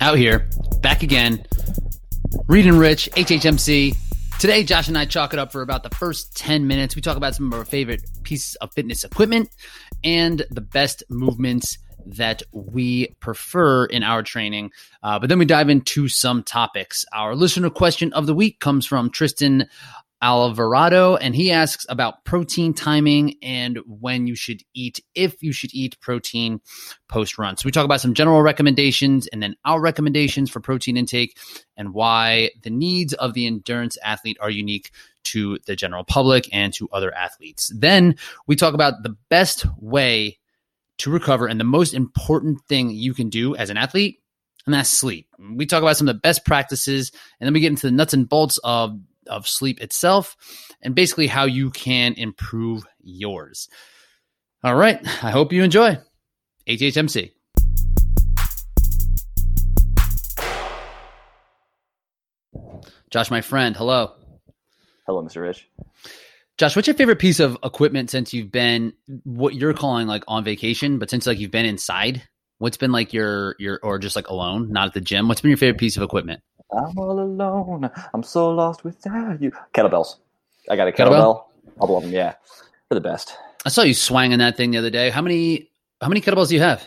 out here, back again. Ried and Rich, HHMC. Today, Josh and I chalk it up for about the first 10 minutes. We talk about some of our favorite pieces of fitness equipment and the best movements that we prefer in our training. Uh, but then we dive into some topics. Our listener question of the week comes from Tristan Alvarado, and he asks about protein timing and when you should eat, if you should eat protein post run. So we talk about some general recommendations and then our recommendations for protein intake and why the needs of the endurance athlete are unique to the general public and to other athletes. Then we talk about the best way to recover and the most important thing you can do as an athlete and that's sleep. We talk about some of the best practices, and then we get into the nuts and bolts of of sleep itself and basically how you can improve yours. All right. I hope you enjoy HHMC. Josh, my friend, hello. Hello, Mr. Rich. Josh, what's your favorite piece of equipment since you've been what you're calling like on vacation, but since like you've been inside? What's been like your your or just like alone, not at the gym? What's been your favorite piece of equipment? I'm all alone. I'm so lost without you. Kettlebells. I got a kettlebell. kettlebell? Couple of them, yeah. They're the best. I saw you swanging that thing the other day. How many how many kettlebells do you have?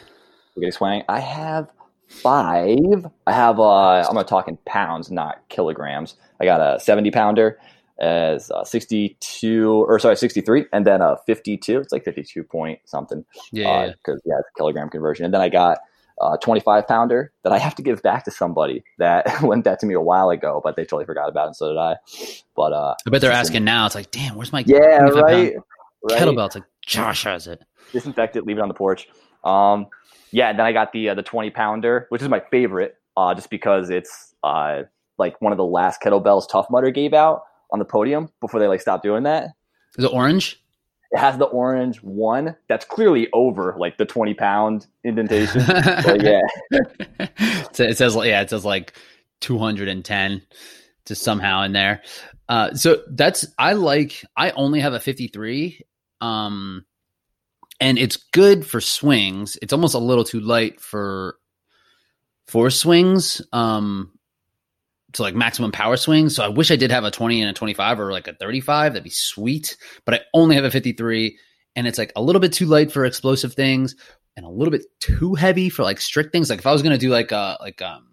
Okay, swang. I have five. I have uh I'm gonna talk in pounds, not kilograms. I got a 70 pounder as uh, 62 or sorry 63 and then a 52 it's like 52 point something yeah because uh, yeah. yeah it's a kilogram conversion and then i got a 25 pounder that i have to give back to somebody that lent that to me a while ago but they totally forgot about it and so did i. But uh i bet they're asking now. It's like damn where's my yeah right, right. kettlebell? It's like josh has it. Disinfect it leave it on the porch. Um yeah and then i got the uh, the 20 pounder which is my favorite uh just because it's uh like one of the last kettlebells tough mudder gave out on the podium before they like stopped doing that. Is it orange? It has the orange one that's clearly over like the 20 pound indentation. yeah. it says, yeah, it says like 210 just somehow in there. Uh, so that's, I like, I only have a 53. Um, and it's good for swings. It's almost a little too light for, for swings. Um, to like maximum power swings. So I wish I did have a 20 and a 25 or like a 35. That'd be sweet. But I only have a 53 and it's like a little bit too light for explosive things and a little bit too heavy for like strict things. Like if I was going to do like a, like, um,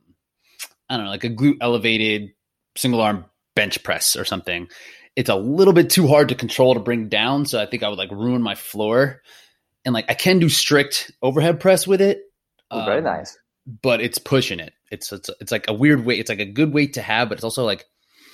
I don't know, like a glute elevated single arm bench press or something, it's a little bit too hard to control to bring down. So I think I would like ruin my floor. And like I can do strict overhead press with it. Oh, very um, nice. But it's pushing it it's it's it's like a weird weight. It's like a good weight to have, but it's also like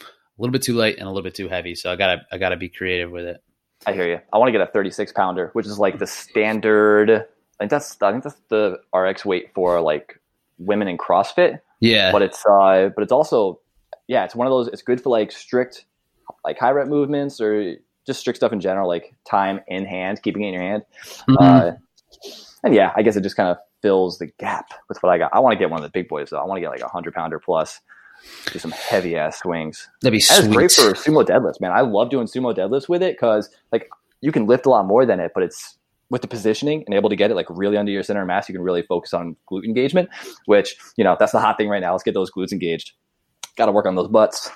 a little bit too light and a little bit too heavy. So I gotta I gotta be creative with it. I hear you. I want to get a 36 pounder, which is like the standard. I think that's I think that's the RX weight for like women in CrossFit. Yeah, but it's uh, but it's also yeah, it's one of those. It's good for like strict like high rep movements or just strict stuff in general, like time in hand, keeping it in your hand. Mm-hmm. Uh, and yeah, I guess it just kind of fills the gap with what I got. I want to get one of the big boys though. I want to get like a hundred pounder plus. Do some heavy ass swings. That'd be That's great for sumo deadlifts, man. I love doing sumo deadlifts with it because like you can lift a lot more than it, but it's with the positioning and able to get it like really under your center mass, you can really focus on glute engagement, which, you know, that's the hot thing right now. Let's get those glutes engaged. Got to work on those butts.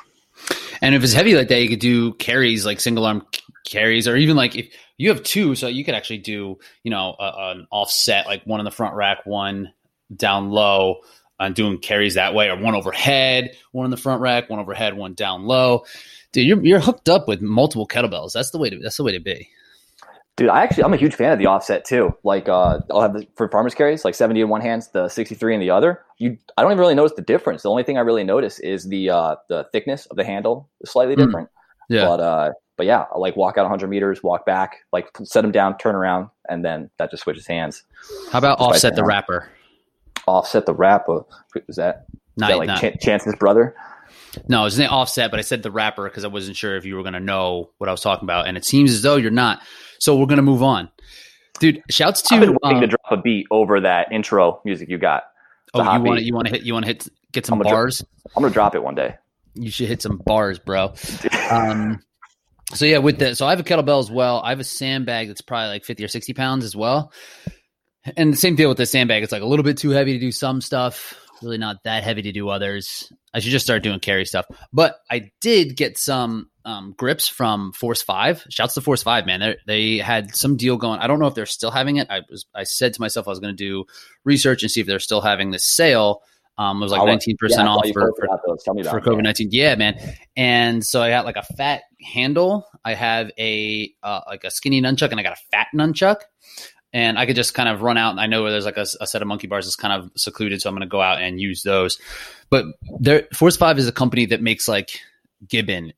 And if it's heavy like that, you could do carries like single arm carries, or even like if you have two, so you could actually do you know a, an offset like one in the front rack, one down low, and doing carries that way, or one overhead, one in the front rack, one overhead, one down low. Dude, you're you're hooked up with multiple kettlebells. That's the way to that's the way to be. Dude, I actually I'm a huge fan of the offset too. Like uh, I'll have the, for farmers carries like 70 in one hand, the 63 in the other. You I don't even really notice the difference. The only thing I really notice is the uh, the thickness of the handle is slightly mm. different. Yeah. But uh, but yeah, I like walk out 100 meters, walk back, like set them down, turn around, and then that just switches hands. How about just offset the rapper? Offset the rapper. Was that, not, that like not, Ch- Chance's brother? No, it's not offset, but I said the rapper because I wasn't sure if you were going to know what I was talking about, and it seems as though you're not. So we're going to move on, dude. Shouts to I've been waiting um, to drop a beat over that intro music you got. Oh, you want to you want to hit you want to hit get some I'm bars. Dro- I'm gonna drop it one day. You should hit some bars, bro. um, so yeah, with that, so I have a kettlebell as well. I have a sandbag that's probably like fifty or sixty pounds as well. And the same deal with the sandbag; it's like a little bit too heavy to do some stuff. really not that heavy to do others. I should just start doing carry stuff. But I did get some um, grips from Force Five. Shouts to Force Five, man. They're, they had some deal going. I don't know if they're still having it. I was I said to myself I was going to do research and see if they're still having this sale. Um, it was like nineteen percent off for for, for COVID nineteen. Yeah, man. And so I got like a fat handle. I have a uh, like a skinny nunchuck, and I got a fat nunchuck and I could just kind of run out. And I know where there's like a, a set of monkey bars that's kind of secluded, so I'm going to go out and use those. But there, Force Five is a company that makes like Gibbon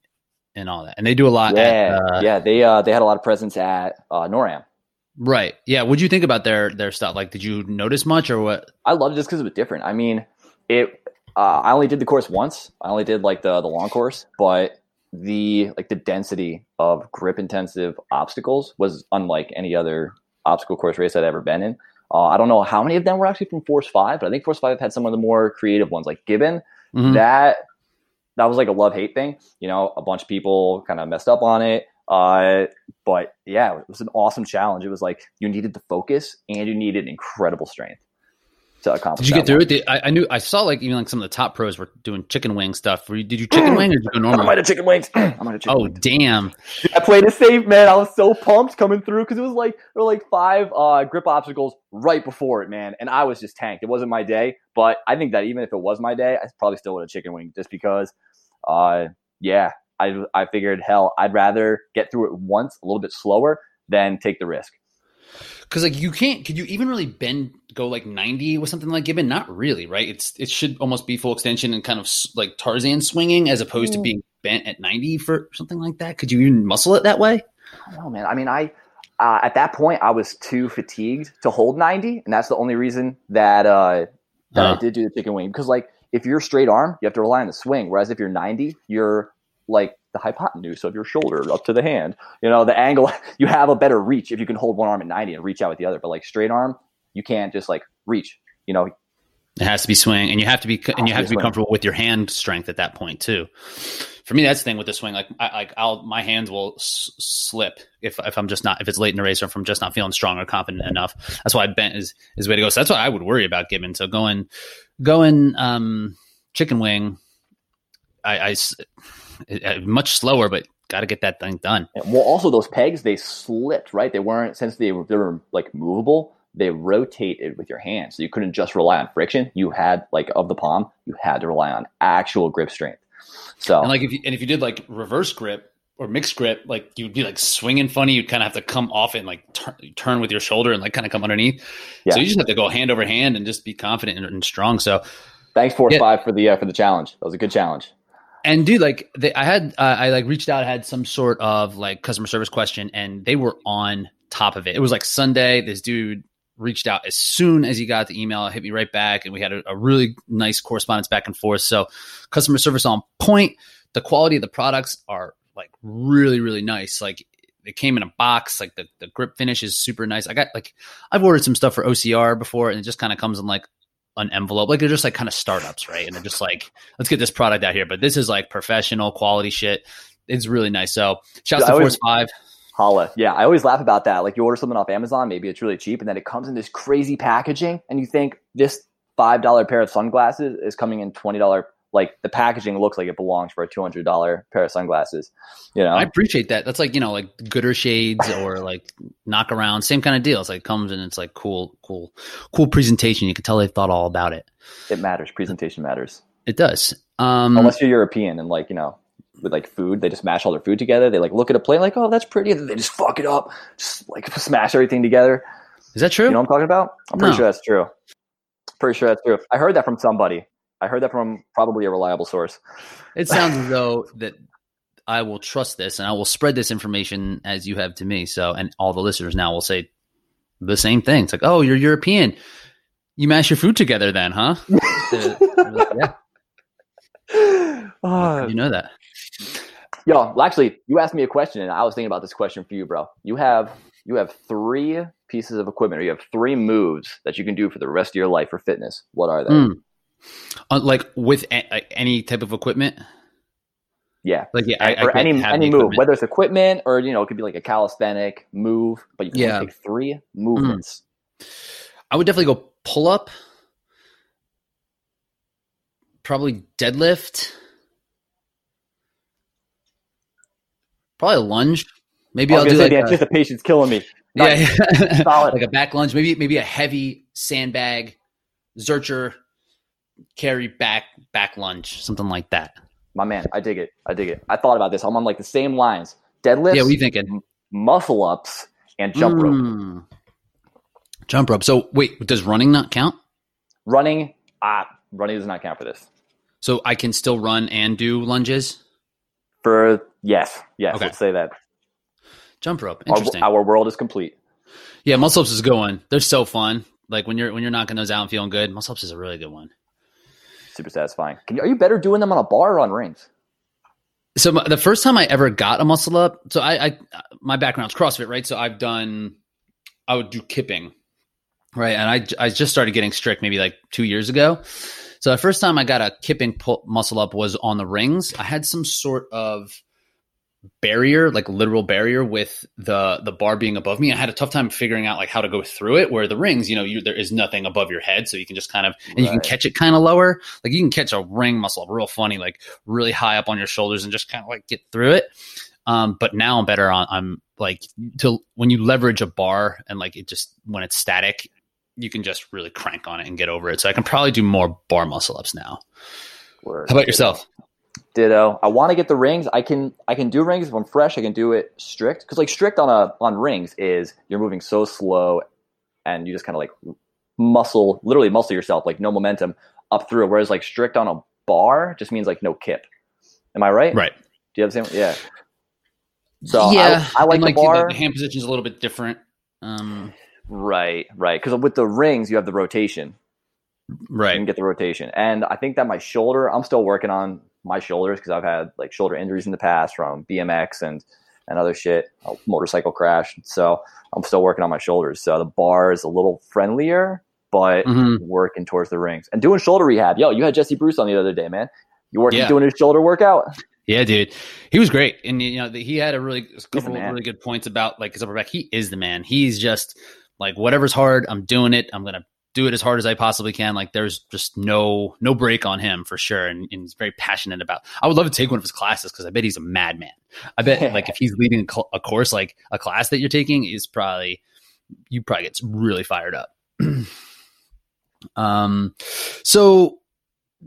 and all that, and they do a lot. Yeah, at, uh, yeah, they uh, they had a lot of presence at uh, NORAM. Right. Yeah. What do you think about their their stuff? Like, did you notice much or what? I loved it just because it was different. I mean, it. Uh, I only did the course once. I only did like the the long course, but the like the density of grip intensive obstacles was unlike any other obstacle course race I'd ever been in. Uh, I don't know how many of them were actually from Force Five, but I think Force Five had some of the more creative ones, like Gibbon. Mm-hmm. That that was like a love hate thing. You know, a bunch of people kind of messed up on it. Uh, but yeah, it was an awesome challenge. It was like you needed the focus and you needed incredible strength to accomplish. Did you get through one. it? I, I, knew I saw like even like some of the top pros were doing chicken wing stuff. You, did you chicken wing or did you go normal? I might have chicken wings. I might have chicken oh wings. damn! I played it safe, man. I was so pumped coming through because it was like there were like five uh, grip obstacles right before it, man, and I was just tanked. It wasn't my day, but I think that even if it was my day, I probably still would have chicken wing just because. Uh, yeah, I I figured hell, I'd rather get through it once a little bit slower than take the risk. Because like you can't, could you even really bend go like ninety with something like Gibbon? Not really, right? It's it should almost be full extension and kind of like Tarzan swinging as opposed mm. to being bent at ninety for something like that. Could you even muscle it that way? I man. I mean, I uh, at that point I was too fatigued to hold ninety, and that's the only reason that uh, that huh. I did do the chicken wing because like if you're straight arm, you have to rely on the swing, whereas if you're ninety, you're like the hypotenuse of your shoulder up to the hand. You know, the angle, you have a better reach if you can hold one arm at 90 and reach out with the other. But like straight arm, you can't just like reach, you know. It has to be swing and you have to be, and you have to be swing. comfortable with your hand strength at that point too. For me, that's the thing with the swing. Like, I, like I'll, my hands will s- slip if, if I'm just not, if it's late in the race or if I'm just not feeling strong or confident enough. That's why bent is, is the way to go. So that's what I would worry about Gibbon. So going, going, um, chicken wing, I, I uh, much slower, but got to get that thing done. Well, also those pegs they slipped, right? They weren't since they were, they were like movable. They rotated with your hand, so you couldn't just rely on friction. You had like of the palm, you had to rely on actual grip strength. So and like if you, and if you did like reverse grip or mixed grip, like you'd be like swinging funny. You'd kind of have to come off and like turn, turn with your shoulder and like kind of come underneath. Yeah. So you just have to go hand over hand and just be confident and, and strong. So thanks Force yeah. Five for the uh, for the challenge. That was a good challenge and dude like they, i had uh, i like reached out had some sort of like customer service question and they were on top of it. It was like sunday. This dude reached out as soon as he got the email hit me right back and we had a, a really nice correspondence back and forth. So customer service on point. The quality of the products are like really really nice. Like it came in a box. Like the, the grip finish is super nice. I got like i've ordered some stuff for ocr before and it just kind of comes in like an envelope. Like they're just like kind of startups, right? And they're just like, let's get this product out here. But this is like professional quality shit. It's really nice. So shout out to Force Five. Holla. Yeah, I always laugh about that. Like you order something off Amazon, maybe it's really cheap, and then it comes in this crazy packaging, and you think this five dollar pair of sunglasses is coming in twenty dollar like the packaging looks like it belongs for a two hundred dollar pair of sunglasses. You know, I appreciate that. That's like you know, like Goodr shades or like Knockaround, same kind of deal. It's like comes and it's like cool, cool, cool presentation. You can tell they thought all about it. It matters. Presentation matters. It does. Um, Unless you're European and like you know, with like food, they just mash all their food together. They like look at a plate like, oh, that's pretty, and then they just fuck it up, just like smash everything together. Is that true? You know what I'm talking about? I'm pretty no. sure that's true. Pretty sure that's true. I heard that from somebody. I heard that from probably a reliable source. It sounds as though that I will trust this and I will spread this information as you have to me. So, and all the listeners now will say the same thing. It's like, oh, you're European. You mash your food together then, huh? yeah. Uh, you know that. Yo, well, actually, you asked me a question, and I was thinking about this question for you, bro. You have you have three pieces of equipment, or you have three moves that you can do for the rest of your life for fitness. What are they? Mm. Uh, like with a, any type of equipment. Yeah, like yeah, I, or I any any move, whether it's equipment or you know, it could be like a calisthenic move, but you can yeah. take three movements. Mm. I would definitely go pull up, probably deadlift. Probably a lunge. Maybe I'll do like the a, anticipation's killing me. yeah, Nice. yeah. Solid. like a back lunge. Maybe maybe a heavy sandbag, zercher, carry back back lunge, something like that. My man, I dig it. I dig it. I thought about this. I'm on like the same lines: deadlifts, Yeah, we thinking? muscle ups, and jump rope. Mm. Jump rope. So wait, does running not count? Running, ah, running does not count for this. So I can still run and do lunges. For yes, yes, Okay. let's say that Jump rope. our, Interesting. our world is complete. yeah, muscle ups is a good one. They're so fun. Like when you're when you're knocking those out and feeling good, muscle ups is a really good one. Super satisfying. You, are you better doing them on a bar or on rings? So my, the first time I ever got a muscle up, so I, I my background's CrossFit, right? So I've done, I would do kipping, right? And I I just started getting strict maybe like two years ago. So the first time I got a kipping pull, muscle up was on the rings. I had some sort of barrier, like literal barrier, with the the bar being above me. I had a tough time figuring out like how to go through it. Where the rings, you know, you, there is nothing above your head, so you can just kind of and you can catch it kind of lower. Like you can catch a ring muscle real funny, like really high up on your shoulders, and just kind of like get through it. Um, but now I'm better on. I'm like to when you leverage a bar and like it just when it's static, you can just really crank on it and get over it. So I can probably do more bar muscle ups now. Word. How about yourself? Ditto. I want to get the rings. I can I can do rings if I'm fresh. I can do it strict because like strict on a on rings is you're moving so slow, and you just kind of like muscle literally muscle yourself like no momentum up through. it. Whereas like strict on a bar just means like no kip. Am I right? Right. Do you have the same? Yeah. So yeah, I, I like and, the bar. The, hand position is a little bit different. Um, Right, right. Because with the rings, you have the rotation. Right. You can get the rotation. And I think that my shoulder, I'm still working on my shoulders because I've had like shoulder injuries in the past from BMX and and other shit, a motorcycle crash. So I'm still working on my shoulders. So the bar is a little friendlier, but Mhm. working towards the rings and doing shoulder rehab. Yo, you had Jesse Bruce on the other day, man. You working Yeah. doing his shoulder workout? Yeah, dude, he was great, and you know the, he had a really couple of really good points about like his upper back. He is the man. He's just like whatever's hard, I'm doing it. I'm gonna do it as hard as I possibly can. Like there's just no no break on him for sure, and, and he's very passionate about. I would love to take one of his classes because I bet he's a madman. I bet like if he's leading a, cl- a course like a class that you're taking is probably you probably get really fired up. um, so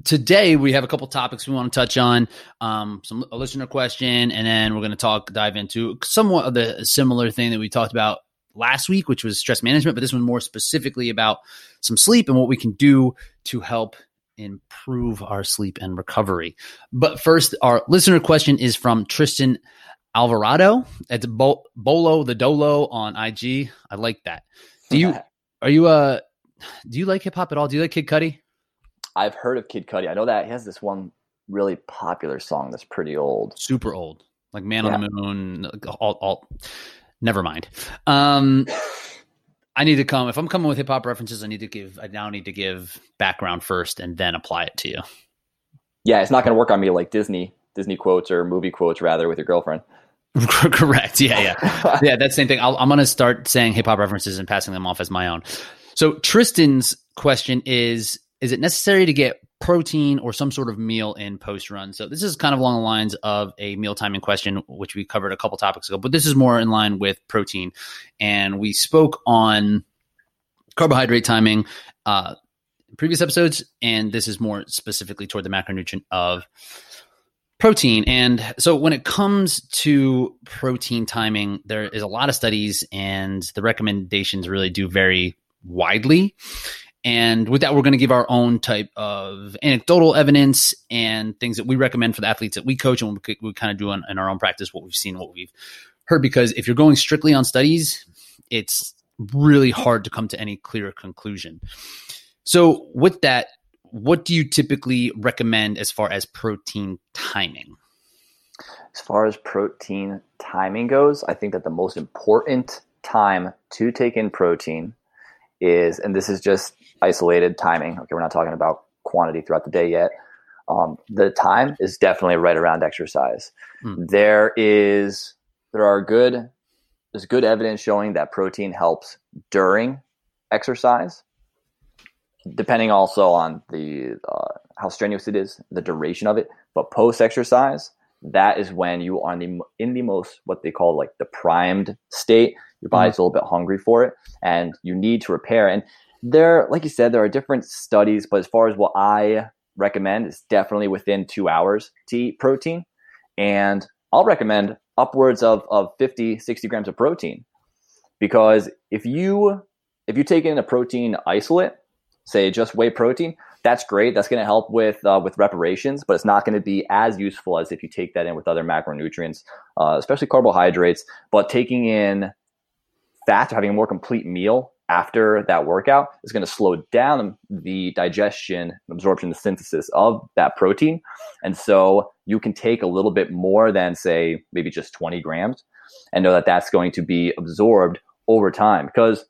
today we have a couple topics we want to touch on um, some a listener question and then we're going to talk dive into somewhat of the similar thing that we talked about last week which was stress management but this one more specifically about some sleep and what we can do to help improve our sleep and recovery but first our listener question is from tristan alvarado it's Bo- bolo the dolo on ig i like that do you are you uh do you like hip-hop at all do you like kid cudi I've heard of Kid Cudi. I know that he has this one really popular song that's pretty old. super old, like Man on the Moon. All, all, never mind. Um, I need to come if I'm coming with hip hop references. I need to give. I now need to give background first and then apply it to you. Yeah, it's not going to work on me like Disney Disney quotes or movie quotes rather with your girlfriend. Correct. Yeah, yeah, yeah. That same thing. I'll, I'm going to start saying hip hop references and passing them off as my own. So Tristan's question is: Is it necessary to get protein or some sort of meal in post run? So this is kind of along the lines of a meal timing question, which we covered a couple topics ago, but this is more in line with protein. And we spoke on carbohydrate timing uh, previous episodes, and this is more specifically toward the macronutrient of protein. And so when it comes to protein timing, there is a lot of studies, and the recommendations really do vary widely. And with that, we're going to give our own type of anecdotal evidence and things that we recommend for the athletes that we coach and we, we kind of do in, in our own practice, what we've seen, what we've heard. Because if you're going strictly on studies, it's really hard to come to any clear conclusion. So, with that, what do you typically recommend as far as protein timing? As far as protein timing goes, I think that the most important time to take in protein is, and this is just isolated timing. Okay, we're not talking about quantity throughout the day yet. Um, the time is definitely right around exercise. Hmm. There is, there are good, there's good evidence showing that protein helps during exercise. Depending also on the uh, how strenuous it is, the duration of it. But post exercise, that is when you are in the, in the most what they call like the primed state. Your body's mm-hmm. a little bit hungry for it, and you need to repair. And there, like you said, there are different studies, but as far as what I recommend, is definitely within two hours to eat protein. And I'll recommend upwards of, of 50, 60 grams of protein. Because if you if you take in a protein isolate, say just whey protein, that's great. That's going to help with uh, with reparations, but it's not going to be as useful as if you take that in with other macronutrients, uh, especially carbohydrates. But taking in fat or having a more complete meal after that workout is going to slow down the digestion, absorption, the synthesis of that protein, and so you can take a little bit more than say maybe just 20 grams, and know that that's going to be absorbed over time. Because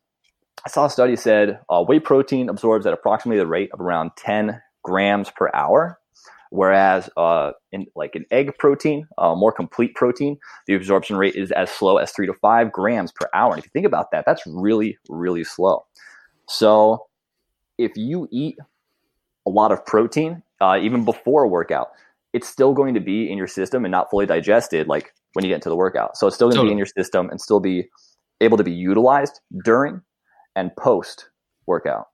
I saw a study said uh, whey protein absorbs at approximately the rate of around 10 grams per hour, whereas uh, in like an egg protein, uh, more complete protein, the absorption rate is as slow as three to five grams per hour. And if you think about that, that's really really slow. So if you eat a lot of protein uh, even before a workout, it's still going to be in your system and not fully digested like when you get into the workout. So it's still going to totally. be in your system and still be able to be utilized during and post workout.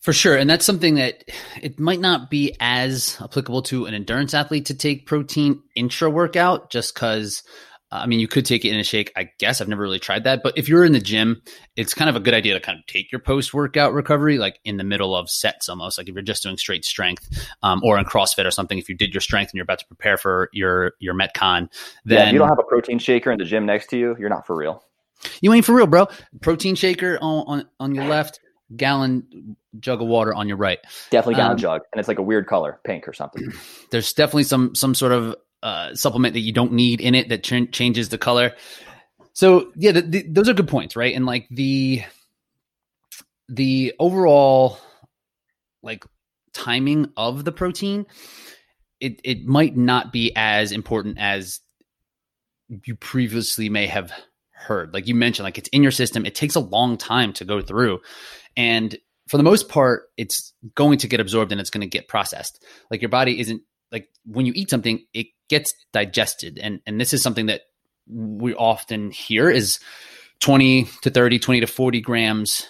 For sure. And that's something that it might not be as applicable to an endurance athlete to take protein intra workout just because. I mean, you could take it in a shake. I guess I've never really tried that, but if you're in the gym, it's kind of a good idea to kind of take your post workout recovery like in the middle of sets, almost like if you're just doing straight strength, um, or in CrossFit or something. If you did your strength and you're about to prepare for your your Metcon, then yeah, you don't have a protein shaker in the gym next to you. You're not for real. You ain't for real, bro. Protein shaker on on, on your left, gallon jug of water on your right. Definitely gallon um, jug, and it's like a weird color, pink or something. There's definitely some some sort of uh, supplement that you don't need in it that ch- changes the color. So yeah, the, the, those are good points, right? And like the the overall like timing of the protein, it it might not be as important as you previously may have heard. Like you mentioned, like it's in your system. It takes a long time to go through. And for the most part, it's going to get absorbed and it's going to get processed. Like your body isn't like when you eat something, it gets digested. And and this is something that we often hear is 20 to 30, 20 to 40 grams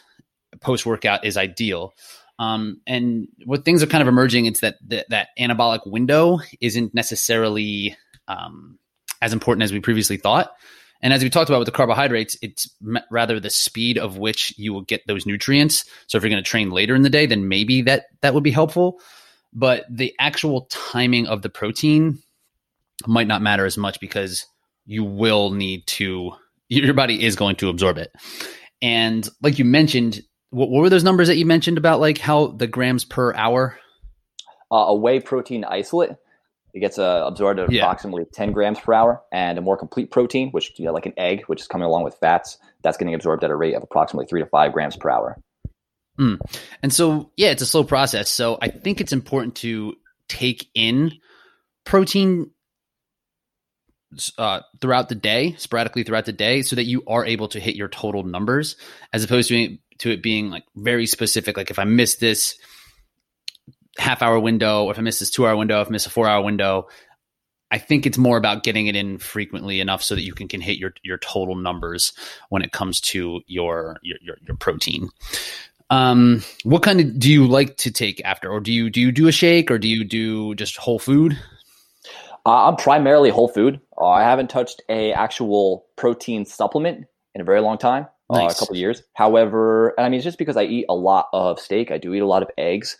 post workout is ideal. Um, and what things are kind of emerging, it's that that, that anabolic window isn't necessarily um, as important as we previously thought. And as we talked about with the carbohydrates, it's rather the speed of which you will get those nutrients. So if you're going to train later in the day, then maybe that that would be helpful. But the actual timing of the protein might not matter as much because you will need to your body is going to absorb it. And like you mentioned, what, what were those numbers that you mentioned about like how the grams per hour? Uh, a whey protein isolate it gets uh, absorbed at yeah. approximately 10 grams per hour, and a more complete protein, which you know, like an egg, which is coming along with fats, that's getting absorbed at a rate of approximately three to five grams per hour. Mm. And so, yeah, it's a slow process. So I think it's important to take in protein uh, throughout the day, sporadically throughout the day, so that you are able to hit your total numbers, as opposed to to it being like very specific. Like if I miss this half hour window, or if I miss this two hour window, if I miss a four hour window, I think it's more about getting it in frequently enough so that you can, can hit your your total numbers when it comes to your your your, your protein. Um, what kind of do you like to take after, or do you do you do a shake, or do you do just whole food? Uh, I'm primarily whole food. Uh, I haven't touched a actual protein supplement in a very long time, nice. uh, a couple years. However, and I mean, it's just because I eat a lot of steak. I do eat a lot of eggs.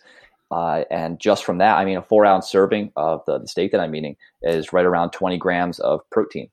Uh, and just from that, I mean, a four ounce serving of the, the steak that I'm eating is right around 20 grams of protein.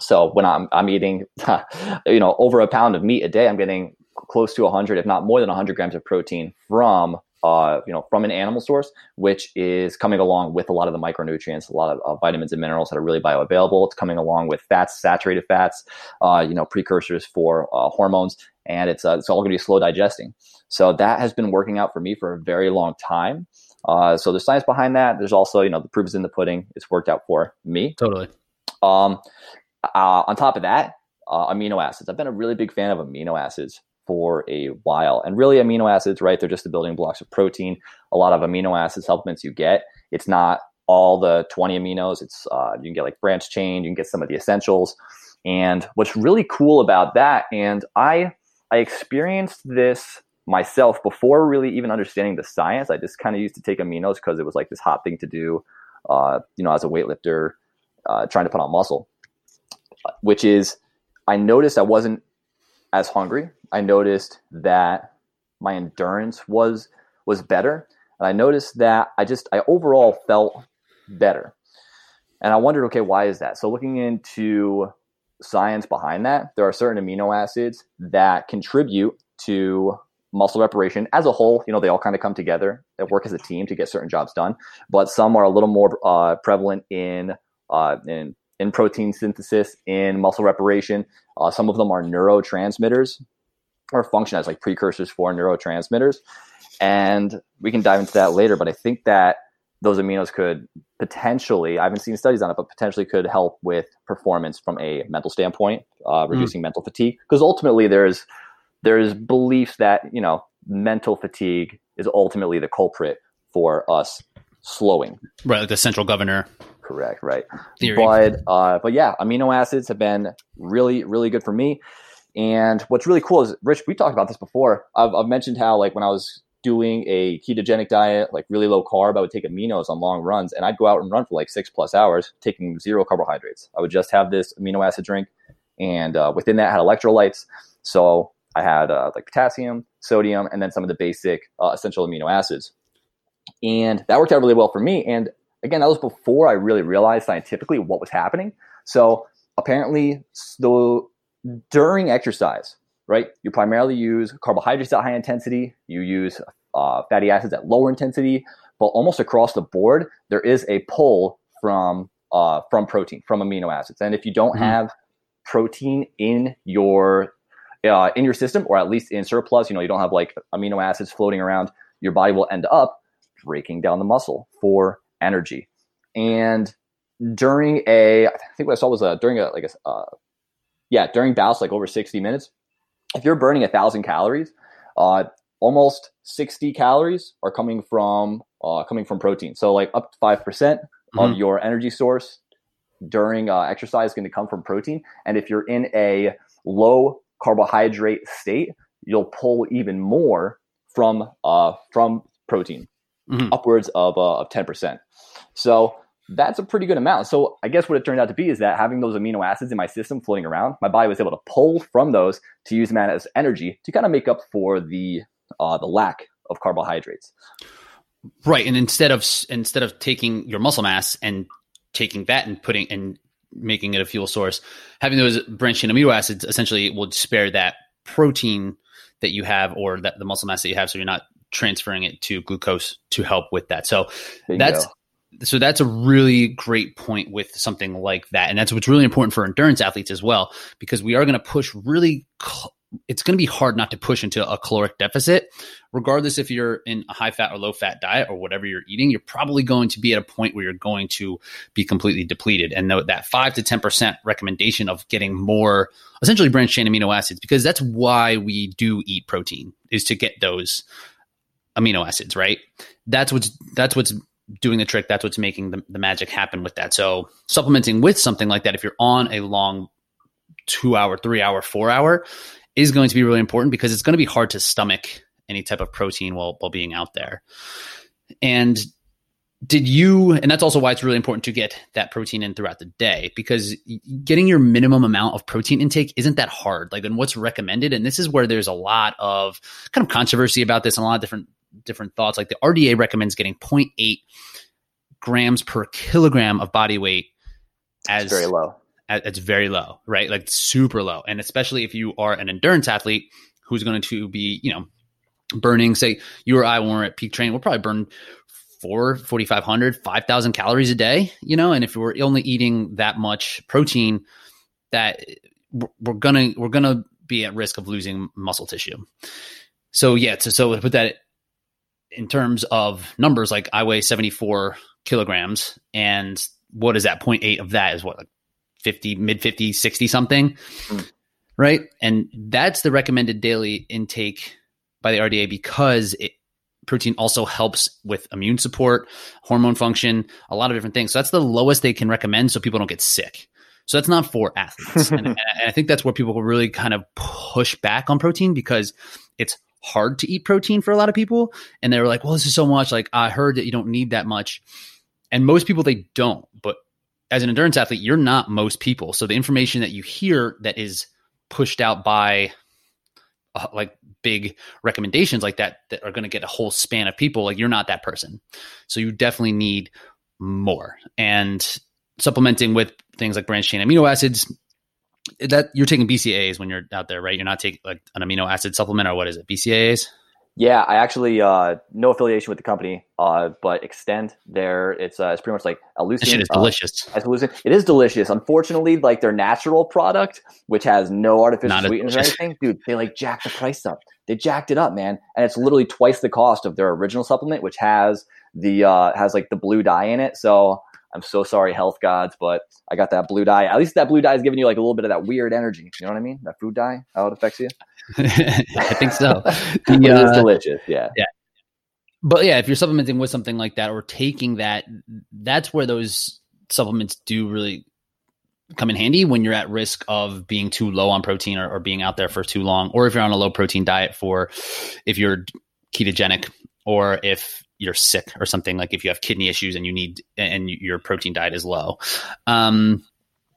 So when I'm, I'm eating, you know, over a pound of meat a day, I'm getting close to 100, if not more than 100 grams of protein from, uh, you know, from an animal source, which is coming along with a lot of the micronutrients, a lot of uh, vitamins and minerals that are really bioavailable. It's coming along with fats, saturated fats, uh, you know, precursors for uh, hormones, and it's uh, it's all going to be slow digesting. So that has been working out for me for a very long time. Uh, so there's science behind that. There's also, you know, the proof is in the pudding. It's worked out for me. Totally. Um, uh, on top of that, uh, amino acids. I've been a really big fan of amino acids for a while. And really, amino acids, right? They're just the building blocks of protein. A lot of amino acid supplements you get, it's not all the 20 aminos. It's uh, you can get like branch chain, you can get some of the essentials. And what's really cool about that, and I I experienced this myself before really even understanding the science. I just kind of used to take aminos because it was like this hot thing to do, uh, you know, as a weightlifter, uh, trying to put on muscle. Which is, I noticed I wasn't as hungry. I noticed that my endurance was was better, and I noticed that I just I overall felt better. And I wondered, okay, why is that? So looking into science behind that, there are certain amino acids that contribute to muscle reparation as a whole. You know, they all kind of come together and work as a team to get certain jobs done. But some are a little more uh, prevalent in uh, in in protein synthesis, in muscle reparation. Uh, some of them are neurotransmitters or function as like precursors for neurotransmitters. And we can dive into that later. But I think that those aminos could potentially, I haven't seen studies on it, but potentially could help with performance from a mental standpoint, uh, hmm. reducing mm. mental fatigue. Because ultimately, there's there's beliefs that you know mental fatigue is ultimately the culprit for us slowing. Right, like the central governor. Correct. Right. Theory. But uh, but yeah, amino acids have been really really good for me. And what's really cool is, Rich, we talked about this before. I've, I've mentioned how like when I was doing a ketogenic diet, like really low carb, I would take aminos on long runs, and I'd go out and run for like six plus hours, taking zero carbohydrates. I would just have this amino acid drink, and uh, within that had electrolytes. So I had uh, like potassium, sodium, and then some of the basic uh, essential amino acids, and that worked out really well for me. And again, that was before I really realized scientifically what was happening. So apparently, the during exercise, right? You primarily use carbohydrates at high intensity, you use uh, fatty acids at lower intensity, but almost across the board, there is a pull from uh, from protein, from amino acids. And if you don't mm-hmm. have protein in your uh, in your system, or at least in surplus, you know, you don't have like amino acids floating around, your body will end up breaking down the muscle for energy. And during a, I think what I saw was a, during a like a, uh, yeah, during bouts like over 60 minutes, if you're burning a thousand calories, uh, almost 60 calories are coming from uh, coming from protein. So like up to five percent mm-hmm. of your energy source during uh, exercise is going to come from protein. And if you're in a low carbohydrate state, you'll pull even more from uh, from protein, mm-hmm. upwards of uh, of ten percent. So that's a pretty good amount. So I guess what it turned out to be is that having those amino acids in my system floating around, my body was able to pull from those to use them as energy to kind of make up for the uh, the lack of carbohydrates. Right, and instead of instead of taking your muscle mass and taking that and putting and making it a fuel source, having those branched amino acids essentially will spare that protein that you have or that the muscle mass that you have, so you're not transferring it to glucose to help with that. So that's so that's a really great point with something like that. And that's what's really important for endurance athletes as well because we are going to push really it's going to be hard not to push into a caloric deficit. Regardless if you're in a high fat or low fat diet or whatever you're eating you're probably going to be at a point where you're going to be completely depleted. And that 5 to 10% recommendation of getting more essentially branched chain amino acids because that's why we do eat protein is to get those amino acids right? That's what's that's what's doing the trick. That's what's making the, the magic happen with that. So supplementing with something like that, if you're on a long two hour, three hour, four hour, is going to be really important because it's going to be hard to stomach any type of protein while while being out there. And did you and that's also why it's really important to get that protein in throughout the day because getting your minimum amount of protein intake isn't that hard like then what's recommended and this is where there's a lot of kind of controversy about this and a lot of different different thoughts. Like the RDA recommends getting 0.8 grams per kilogram of body weight as it's very low. As, it's very low, right? Like super low. And especially if you are an endurance athlete who's going to be, you know, burning, say you or I, when we're at peak training, we'll probably burn four, 4,500, 5,000 calories a day, you know, and if we're only eating that much protein, that we're gonna, we're gonna be at risk of losing muscle tissue. So yeah, so, so put that in terms of numbers, like I weigh 74 kilograms, and what is that? 0.8 of that is what, like 50, mid 50, 60 something. Mm. right? And that's the recommended daily intake by the RDA because it, protein also helps with immune support, hormone function, a lot of different things. So that's the lowest they can recommend so people don't get sick. So that's not for athletes. and, and I think that's where people really kind of push back on protein because it's hard to eat protein for a lot of people. And they were like, well, this is so much. Like, I heard that you don't need that much. And most people, they don't. But as an endurance athlete, you're not most people. So the information that you hear that is pushed out by uh, like big recommendations like that that are going to get a whole span of people like you're not that person so you definitely need more and supplementing with things like branched chain amino acids that you're taking bcas when you're out there right you're not taking like an amino acid supplement or what is it bcas yeah, I actually uh, no affiliation with the company, uh, but Xtend there. It's uh, it's pretty much like a That shit is uh, delicious. It is delicious. Unfortunately, like their natural product, which has no artificial Not sweeteners or anything, dude, they like jacked the price up. They jacked it up, man, and it's literally twice the cost of their original supplement, which has the uh, has like the blue dye in it. So I'm so sorry, health gods, but I got that blue dye. At least that blue dye is giving you like a little bit of that weird energy. You know what I mean? That food dye, how it affects you. I think so. The, uh, is delicious. Yeah. Yeah. But yeah, if you're supplementing with something like that or taking that, that's where those supplements do really come in handy when you're at risk of being too low on protein or, or being out there for too long, or if you're on a low protein diet for if you're ketogenic or if you're sick or something like if you have kidney issues and you need and your protein diet is low. Um,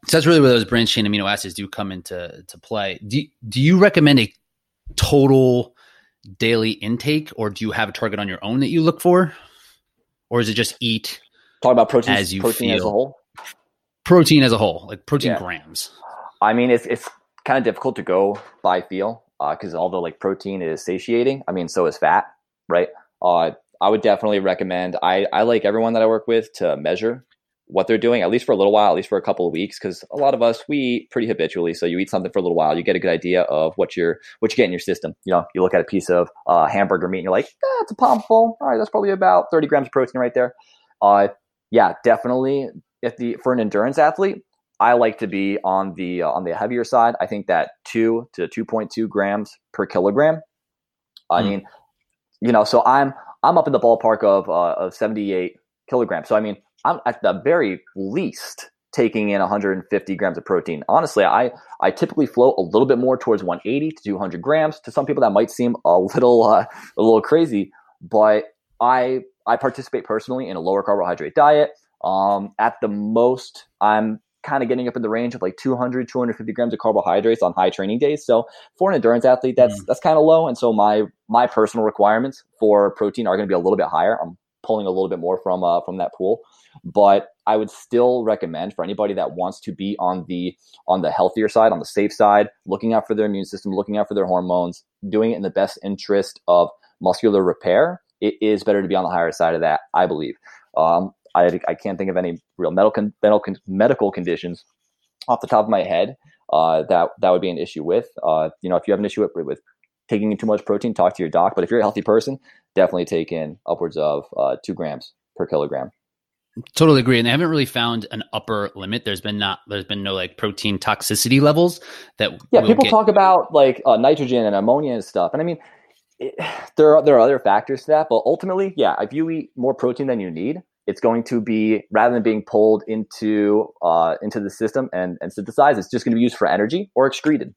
so that's really where those branched chain amino acids do come into to play. Do do you recommend a total daily intake, or do you have a target on your own that you look for, or is it just eat? Talk about protein as you protein feel. as a whole. Protein as a whole, like protein yeah. grams. I mean, it's it's kind of difficult to go by feel because uh, although like protein is satiating, I mean, so is fat, right? Uh, I would definitely recommend. I, I like everyone that I work with to measure what they're doing, at least for a little while, at least for a couple of weeks, because a lot of us we eat pretty habitually. So you eat something for a little while, you get a good idea of what you're what you get in your system. You know, you look at a piece of uh, hamburger meat, and you're like, eh, it's a palmful. All right, that's probably about 30 grams of protein right there. Uh, yeah, definitely. If the for an endurance athlete, I like to be on the uh, on the heavier side. I think that two to 2.2 grams per kilogram. I mm. mean, you know, so I'm I'm up in the ballpark of uh, of 78 kilograms. So I mean, I'm at the very least taking in 150 grams of protein. Honestly, I I typically float a little bit more towards 180 to 200 grams. To some people, that might seem a little uh, a little crazy, but I I participate personally in a lower carbohydrate diet. Um, at the most, I'm kind of getting up in the range of like 200 250 grams of carbohydrates on high training days. So for an endurance athlete that's mm. that's kind of low. And so my my personal requirements for protein are going to be a little bit higher. I'm pulling a little bit more from uh, from that pool. But i would still recommend for anybody that wants to be on the on the healthier side on the safe side looking out for their immune system looking out for their hormones doing it in the best interest of muscular repair it is better to be on the higher side of that i believe. Um, I, I can't think of any real medical medical medical conditions off the top of my head uh, that that would be an issue with. Uh, you know, if you have an issue with, with taking in too much protein, talk to your doc. But if you're a healthy person, definitely take in upwards of uh, two grams per kilogram. Totally agree, and they haven't really found an upper limit. There's been not, there's been no like protein toxicity levels that. Yeah, people get- talk about like uh, nitrogen and ammonia and stuff, and I mean, it, there are there are other factors to that, but ultimately, yeah, if you eat more protein than you need, it's going to be rather than being pulled into uh, into the system and, and synthesized, it's just going to be used for energy or excreted.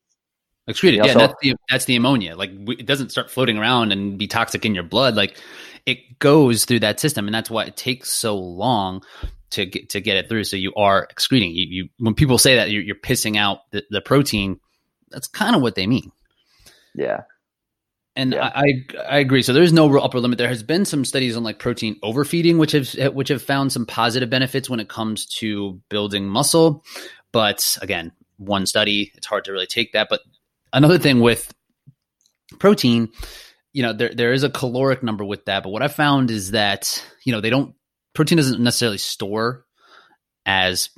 Excreted, you know, yeah, so, that's the that's the ammonia. Like it doesn't start floating around and be toxic in your blood. Like it goes through that system, and that's why it takes so long to get to get it through. So you are excreting. You, you when people say that you're, you're pissing out the, the protein, that's kind of what they mean. Yeah, and yeah. I, I agree. So there's no real upper limit. There has been some studies on like protein overfeeding, which have which have found some positive benefits when it comes to building muscle. But again, one study, it's hard to really take that. But another thing with protein, you know, there there is a caloric number with that. But what I found is that you know they don't protein doesn't necessarily store as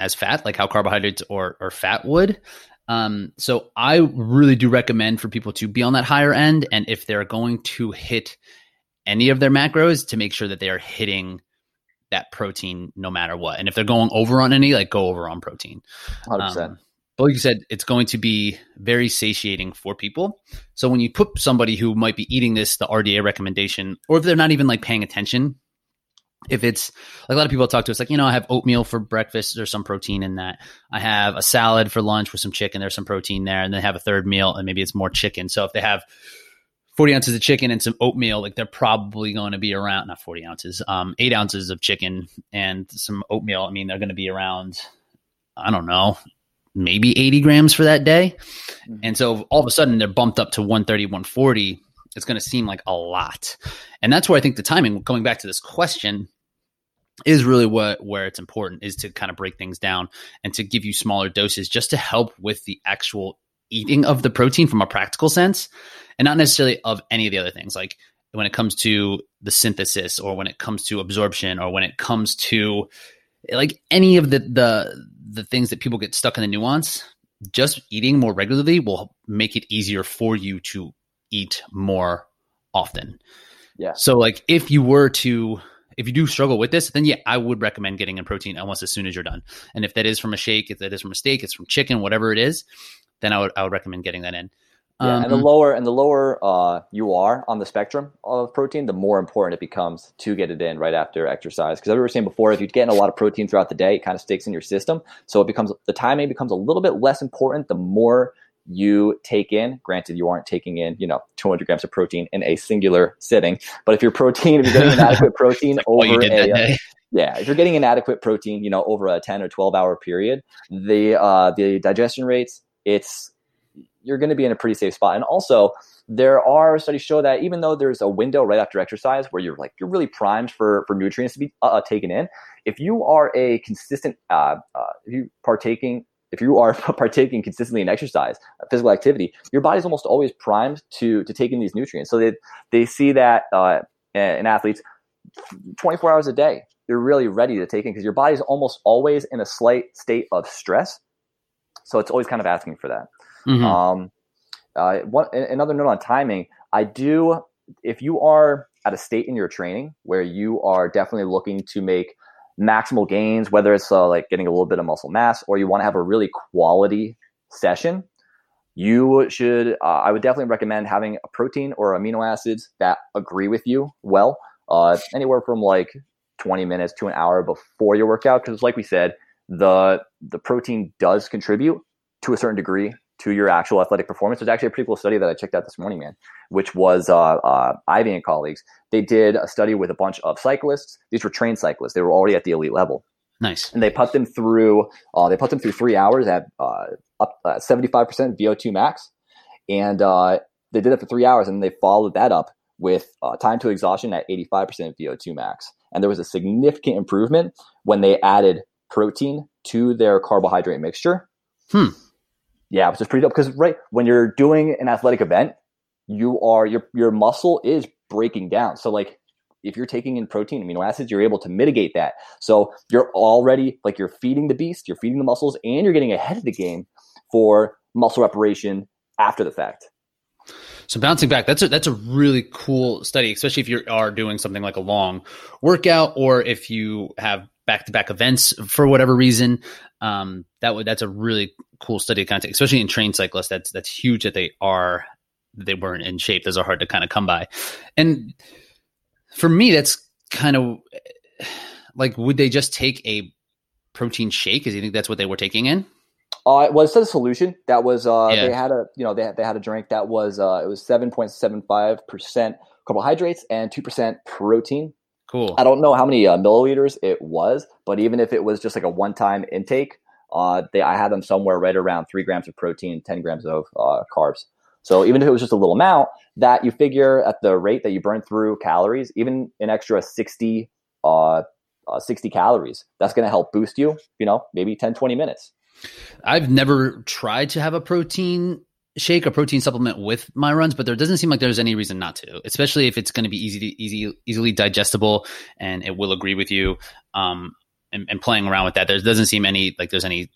as fat like how carbohydrates or or fat would. Um, so I really do recommend for people to be on that higher end, and if they're going to hit any of their macros, to make sure that they are hitting that protein no matter what. And if they're going over on any, like go over on protein. 100%. Um, but like you said, it's going to be very satiating for people. So when you put somebody who might be eating this, the RDA recommendation, or if they're not even like paying attention, if it's like a lot of people talk to us, like, you know, I have oatmeal for breakfast, there's some protein in that. I have a salad for lunch with some chicken, there's some protein there. And then have a third meal and maybe it's more chicken. So if they have 40 ounces of chicken and some oatmeal, like they're probably going to be around, not 40 ounces, um, eight ounces of chicken and some oatmeal. I mean, they're going to be around, I don't know, maybe 80 grams for that day. Mm-hmm. And so all of a sudden they're bumped up to 130, 140. It's going to seem like a lot. And that's where I think the timing, going back to this question, is really what where it's important is to kind of break things down and to give you smaller doses just to help with the actual eating of the protein from a practical sense and not necessarily of any of the other things like when it comes to the synthesis or when it comes to absorption or when it comes to like any of the the the things that people get stuck in the nuance just eating more regularly will make it easier for you to eat more often yeah so like if you were to if you do struggle with this, then yeah, I would recommend getting in protein almost as soon as you're done. And if that is from a shake, if that is from a steak, it's from chicken, whatever it is, then I would I would recommend getting that in. Yeah, um, and the um, lower and the lower uh, you are on the spectrum of protein, the more important it becomes to get it in right after exercise. Because as we were saying before, if you're getting a lot of protein throughout the day, it kind of sticks in your system. So it becomes the timing becomes a little bit less important the more you take in. Granted, you aren't taking in, you know, 200 grams of protein in a singular sitting. But if your protein, if you're getting inadequate protein over a, uh, yeah, if you're getting inadequate protein, you know, over a 10 or 12 hour period, the uh, the digestion rates, it's you're going to be in a pretty safe spot. And also, there are studies show that even though there's a window right after exercise where you're like you're really primed for for nutrients to be uh, taken in, if you are a consistent uh, uh, if you partaking if you are partaking consistently in exercise, uh, physical activity, your body's almost always primed to to take in these nutrients. So they they see that uh, in athletes, 24 hours a day, you're really ready to take in because your body's almost always in a slight state of stress. So it's always kind of asking for that. Mm-hmm. Um, uh, one, another note on timing, I do if you are at a state in your training where you are definitely looking to make maximal gains, whether it's uh, like getting a little bit of muscle mass or you want to have a really quality session, you should, uh, I would definitely recommend having a protein or amino acids that agree with you well, uh, anywhere from like 20 minutes to an hour before your workout. Because, like we said, the the protein does contribute to a certain degree to your actual athletic performance. There's actually a pretty cool study that I checked out this morning, man, which was uh, uh, Ivy and colleagues. They did a study with a bunch of cyclists. These were trained cyclists. They were already at the elite level. Nice. And they put them through. Uh, they put them through three hours at uh, up uh, seventy five percent VO2 max, and uh, they did it for three hours, and they followed that up with time to exhaustion at eighty five percent VO2 max. And there was a significant improvement when they added protein to their carbohydrate mixture. Hmm yeah, which is pretty dope because right when you're doing an athletic event, you are your your muscle is breaking down. So like if you're taking in protein amino acids, you're able to mitigate that. So you're already like you're feeding the beast, you're feeding the muscles, and you're getting ahead of the game for muscle reparation after the fact. So bouncing back, that's a that's a really cool study, especially if you are doing something like a long workout or if you have back to back events for whatever reason. Um, that would that's a really cool study of content, especially in trained cyclists. That's that's huge that they are they weren't in shape. Those are hard to kind of come by. And for me, that's kind of like would they just take a protein shake? Because you think that's what they were taking in? Uh, well, it's a solution that was uh, yeah. they had a you know they had, they had a drink that was uh, it was seven point seven five percent carbohydrates and two percent protein. Cool. I don't know how many uh, milliliters it was, but even if it was just like a one time intake, uh, they, I had them somewhere right around three grams of protein, 10 grams of uh, carbs. So even if it was just a little amount, that you figure at the rate that you burn through calories, even an extra 60, uh, uh 60 calories, that's going to help boost you, you know, maybe 10, 20 minutes. I've never tried to have a protein shake a protein supplement with my runs, but there doesn't seem like there's any reason not to, especially if it's going to be easy to easy, easily digestible and it will agree with you. Um, and, and playing around with that. There doesn't seem any like there's any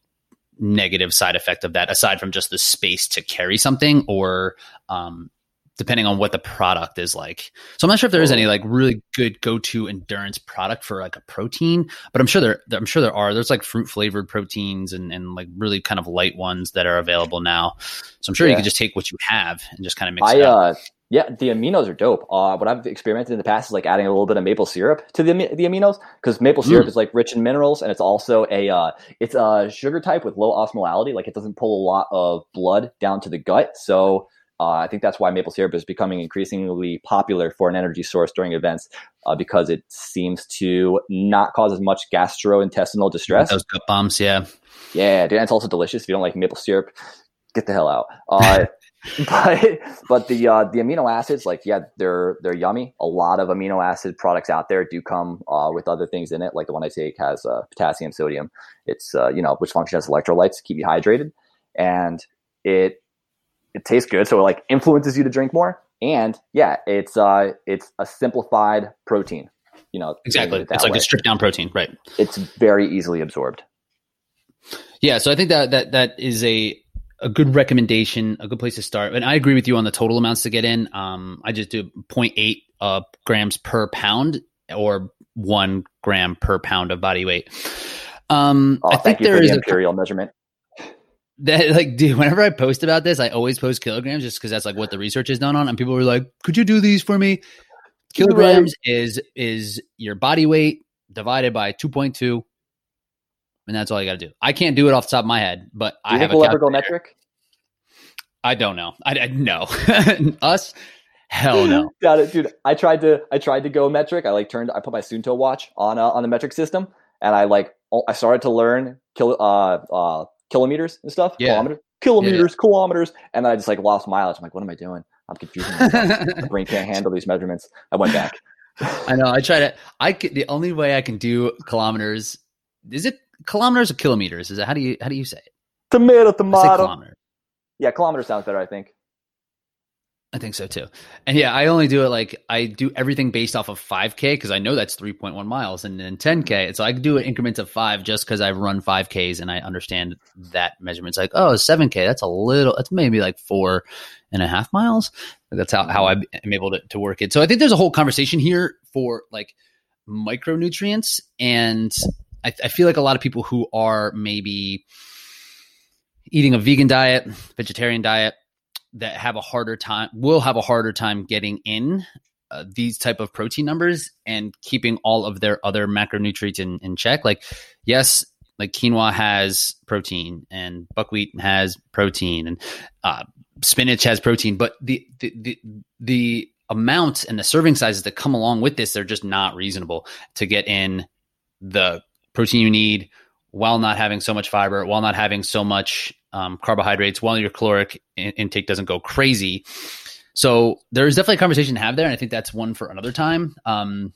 negative side effect of that aside from just the space to carry something or um, depending on what the product is like. So I'm not sure if there is any like really good go-to endurance product for like a protein, but I'm sure there I'm sure there are. There's like fruit flavored proteins and, and like really kind of light ones that are available now. So I'm sure yeah. you can just take what you have and just kind of mix I, it up. Uh, yeah, the aminos are dope. Uh, what I've experimented in the past is like adding a little bit of maple syrup to the the aminos because maple syrup mm. is like rich in minerals and it's also a uh, it's a sugar type with low osmolality. Like it doesn't pull a lot of blood down to the gut, so uh, I think that's why maple syrup is becoming increasingly popular for an energy source during events uh, because it seems to not cause as much gastrointestinal distress. Those gut bombs, yeah, yeah, dude. And it's also delicious. If you don't like maple syrup, get the hell out. Uh, but but the uh, the amino acids, like yeah, they're they're yummy. A lot of amino acid products out there do come uh, with other things in it. Like the one I take has uh, potassium, sodium. It's uh, you know which function as electrolytes to keep you hydrated, and it it tastes good, so it like influences you to drink more. And yeah, it's uh it's a simplified protein. You know, exactly. It it's like way. a stripped down protein, right? It's very easily absorbed. Yeah, so I think that that that is a a good recommendation, a good place to start. And I agree with you on the total amounts to get in. Um, I just do 0.8 uh, grams per pound or one gram per pound of body weight. Um, oh, I think there is the imperial a, measurement. That like, dude, whenever I post about this, I always post kilograms just because that's like what the research is done on. And people were like, "Could you do these for me?" Kilograms right. is is your body weight divided by two point two and that's all you got to do. I can't do it off the top of my head, but do I have a ever go metric. I don't know. I, I no us. Hell no. got it, dude. I tried to. I tried to go metric. I like turned. I put my Suunto watch on uh, on the metric system, and I like. I started to learn kill uh, uh, kilometers and stuff. Yeah. Kilometers, kilometers, yeah. kilometers, and then I just like lost mileage. I'm like, what am I doing? I'm confusing myself. My brain can't handle these measurements. I went back. I know. I try to. I could, the only way I can do kilometers is it kilometers or kilometers? Is it how do you how do you say it? Tomato, tomato. Kilometer. Yeah, kilometer sounds better. I think. I think so too. And yeah, I only do it like I do everything based off of 5K because I know that's 3.1 miles and then 10K. And So I do it increments of five just because I've run 5Ks and I understand that measurement. It's like, oh, 7K, that's a little, that's maybe like four and a half miles. That's how, how I'm able to, to work it. So I think there's a whole conversation here for like micronutrients and I, I feel like a lot of people who are maybe eating a vegan diet, vegetarian diet, that have a harder time will have a harder time getting in uh, these type of protein numbers and keeping all of their other macronutrients in, in check. Like, yes, like quinoa has protein and buckwheat has protein and uh, spinach has protein, but the, the the the amounts and the serving sizes that come along with this, they're just not reasonable to get in the protein you need while not having so much fiber, while not having so much um, carbohydrates, while your caloric in- intake doesn't go crazy. So there's definitely a conversation to have there, and I think that's one for another time. Um,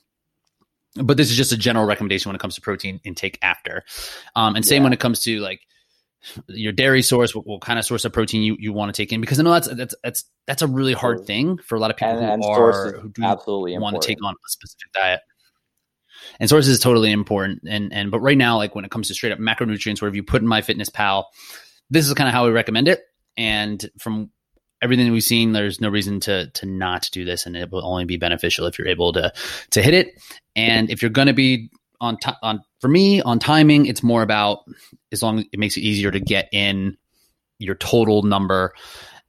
but this is just a general recommendation when it comes to protein intake after, um, and same yeah. when it comes to like your dairy source, what, what, kind of source of protein you, you want to take in, because I know that's that's that's that's a really hard thing for a lot of people and, who and are who do absolutely want important. to take on a specific diet and sources is totally important. And and but right now, like when it comes to straight up macronutrients, where if you put in MyFitnessPal, this is kind of how we recommend it. And from everything we've seen, there's no reason to to not do this, and it will only be beneficial if you're able to to hit it. And if you're going to be on t- on for me on timing, it's more about as long as it makes it easier to get in your total number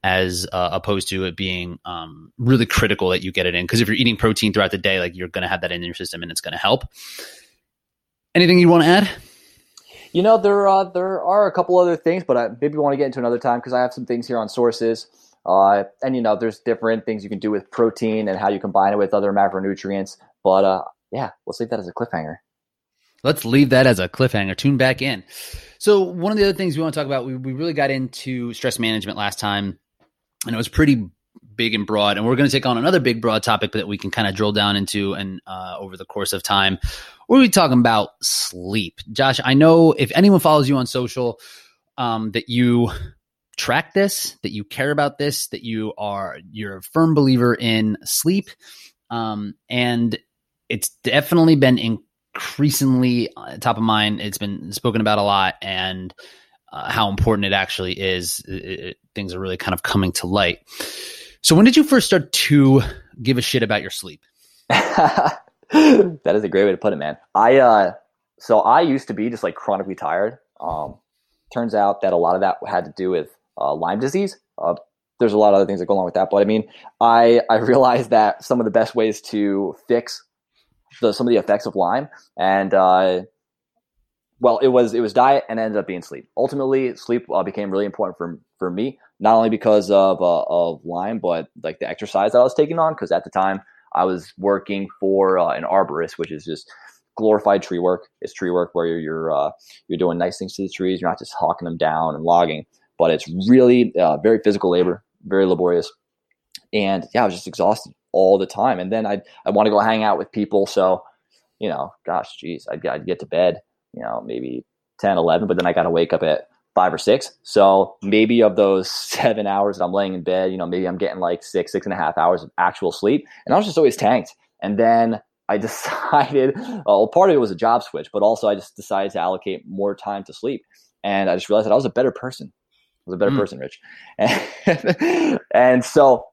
as uh, opposed to it being um, really critical that you get it in. Because if you're eating protein throughout the day, like you're going to have that in your system and it's going to help. Anything you want to add? You know, there uh, there are a couple other things, but I maybe want to get into another time because I have some things here on sources. Uh, and you know, there's different things you can do with protein and how you combine it with other macronutrients. But uh, yeah, let's leave that as a cliffhanger. Let's leave that as a cliffhanger. Tune back in. So one of the other things we want to talk about, we, we really got into stress management last time and it was pretty big and broad. And we're going to take on another big, broad topic that we can kind of drill down into and uh, over the course of time. We're going to be talking about sleep. Josh, I know if anyone follows you on social, um, that you track this, that you care about this, that you are you're a firm believer in sleep, um, and it's definitely been increasingly uh, top of mind. It's been spoken about a lot, and uh, how important it actually is. It, it, things are really kind of coming to light. So when did you first start to give a shit about your sleep? that is a great way to put it, man. I uh so I used to be just like chronically tired. Um turns out that a lot of that had to do with uh, Lyme disease. Uh, there's a lot of other things that go along with that, but I mean, I I realized that some of the best ways to fix the some of the effects of Lyme and uh well, it was it was diet and ended up being sleep. Ultimately, sleep uh, became really important for for me, not only because of uh, of Lyme, but like the exercise that I was taking on. Because at the time, I was working for uh, an arborist, which is just glorified tree work. It's tree work where you're you're, uh, you're doing nice things to the trees. You're not just hawking them down and logging, but it's really uh, very physical labor, very laborious. And yeah, I was just exhausted all the time. And then I I want to go hang out with people, so you know, gosh, geez, I'd, I'd get to bed you know, maybe 10, 11, but then I got to wake up at five or six. So maybe of those seven hours that I'm laying in bed, you know, maybe I'm getting like six, six and a half hours of actual sleep. And I was just always tanked. And then I decided, well, part of it was a job switch, but also I just decided to allocate more time to sleep. And I just realized that I was a better person. I was a better mm. person, Rich. And, and so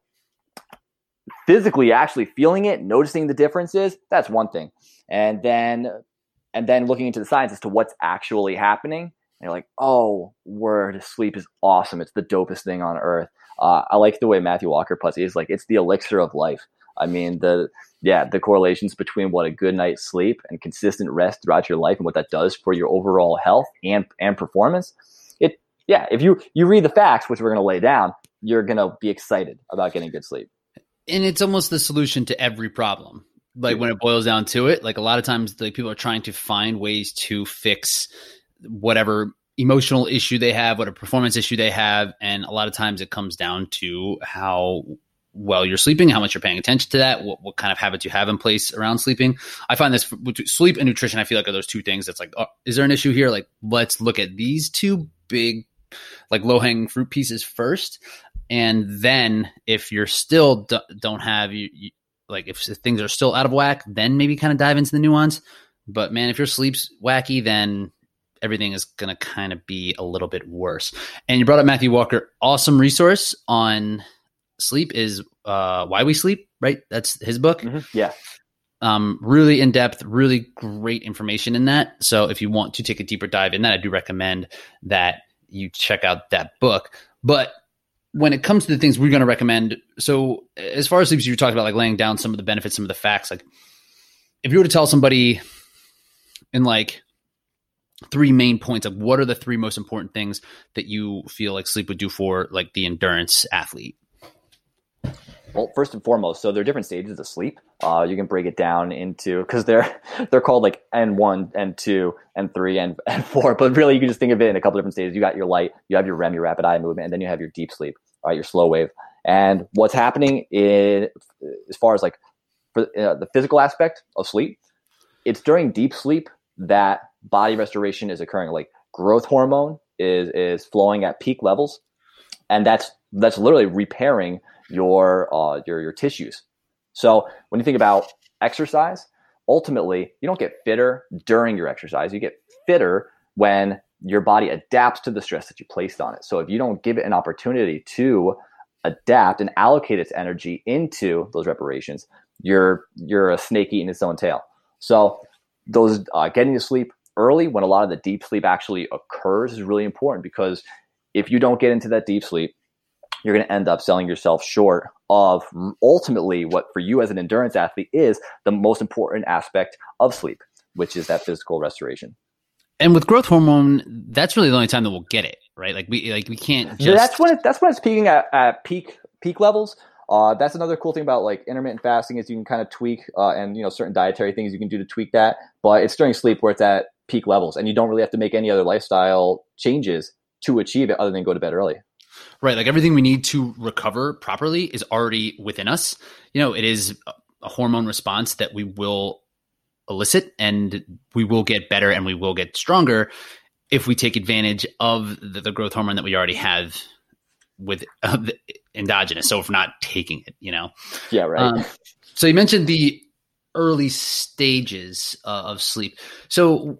physically actually feeling it, noticing the differences, that's one thing. And then and then looking into the science as to what's actually happening. And you're like, oh, word, sleep is awesome. It's the dopest thing on earth. Uh, I like the way Matthew Walker puts it. He's like, it's the elixir of life. I mean, the yeah, the correlations between what a good night's sleep and consistent rest throughout your life and what that does for your overall health and and performance. It yeah, if you you read the facts, which we're going to lay down, you're going to be excited about getting good sleep. And it's almost the solution to every problem like when it boils down to it like a lot of times like people are trying to find ways to fix whatever emotional issue they have what a performance issue they have and a lot of times it comes down to how well you're sleeping how much you're paying attention to that what, what kind of habits you have in place around sleeping i find this sleep and nutrition i feel like are those two things that's like oh, is there an issue here like let's look at these two big like low hanging fruit pieces first and then if you're still d- don't have you, you like if, things are still out of whack, then maybe kind of dive into the nuance. But man, if your sleep's wacky, then everything is going to kind of be a little bit worse. And you brought up Matthew Walker, awesome resource on sleep is uh, Why We Sleep, right? That's his book. Mm-hmm. Yeah. Um, really in depth, really great information in that. So if you want to take a deeper dive in that, I do recommend that you check out that book. But when it comes to the things we're going to recommend, so as far as sleep, you talked about like laying down some of the benefits, some of the facts. Like, if you were to tell somebody in like three main points, like what are the three most important things that you feel like sleep would do for like the endurance athlete? Well, first and foremost, so there are different stages of sleep. Uh, you can break it down into because they're they're called like N one, N two, N three, and N four. But really, you can just think of it in a couple different stages. You got your light, you have your REM, your rapid eye movement, and then you have your deep sleep, right? Your slow wave. And what's happening in as far as like for uh, the physical aspect of sleep, it's during deep sleep that body restoration is occurring. Like growth hormone is is flowing at peak levels, and that's that's literally repairing your uh, your your tissues. So when you think about exercise, ultimately you don't get fitter during your exercise. You get fitter when your body adapts to the stress that you placed on it. So if you don't give it an opportunity to adapt and allocate its energy into those reparations, you're you're a snake eating its own tail. So those uh, getting to sleep early when a lot of the deep sleep actually occurs is really important because if you don't get into that deep sleep, you're going to end up selling yourself short of ultimately what for you as an endurance athlete is the most important aspect of sleep, which is that physical restoration. And with growth hormone, that's really the only time that we'll get it, right? Like we like we can't just That's when it, that's when it's peaking at, at peak peak levels. Uh, that's another cool thing about like intermittent fasting is you can kind of tweak uh, and you know certain dietary things you can do to tweak that, but it's during sleep where it's at peak levels, and you don't really have to make any other lifestyle changes to achieve it other than go to bed early. Right. Like everything we need to recover properly is already within us. You know, it is a hormone response that we will elicit and we will get better and we will get stronger if we take advantage of the, the growth hormone that we already have with uh, endogenous. So if we're not taking it, you know? Yeah, right. Um, so you mentioned the early stages uh, of sleep. So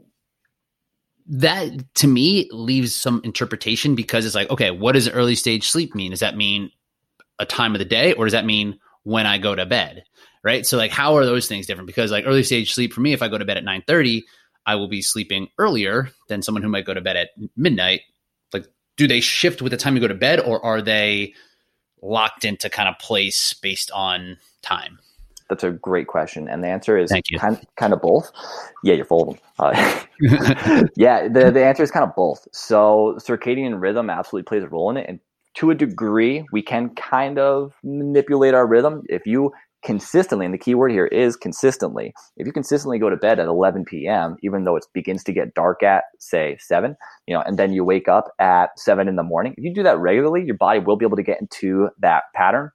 that to me leaves some interpretation because it's like, okay, what does early stage sleep mean? Does that mean a time of the day, or does that mean when I go to bed? Right. So like, how are those things different? Because like early stage sleep for me, if I go to bed at nine thirty, I will be sleeping earlier than someone who might go to bed at midnight. Like, do they shift with the time you go to bed, or are they locked into kind of place based on time? That's a great question, and the answer is kind kind of both. Yeah, you're full of them. Uh, yeah, the the answer is kind of both. So circadian rhythm absolutely plays a role in it, and to a degree, we can kind of manipulate our rhythm if you consistently. And the key word here is consistently. If you consistently go to bed at 11 p.m., even though it begins to get dark at say seven, you know, and then you wake up at seven in the morning. If you do that regularly, your body will be able to get into that pattern.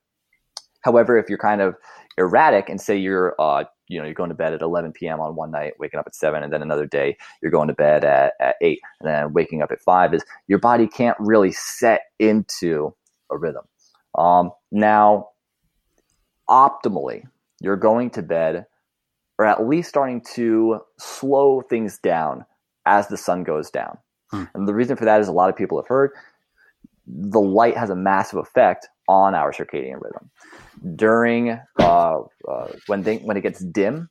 However, if you're kind of erratic and say you're uh, you know you're going to bed at 11 p.m on one night waking up at 7 and then another day you're going to bed at, at 8 and then waking up at 5 is your body can't really set into a rhythm um, now optimally you're going to bed or at least starting to slow things down as the sun goes down Hmm. and the reason for that is a lot of people have heard the light has a massive effect on our circadian rhythm during uh, uh, when they, when it gets dim,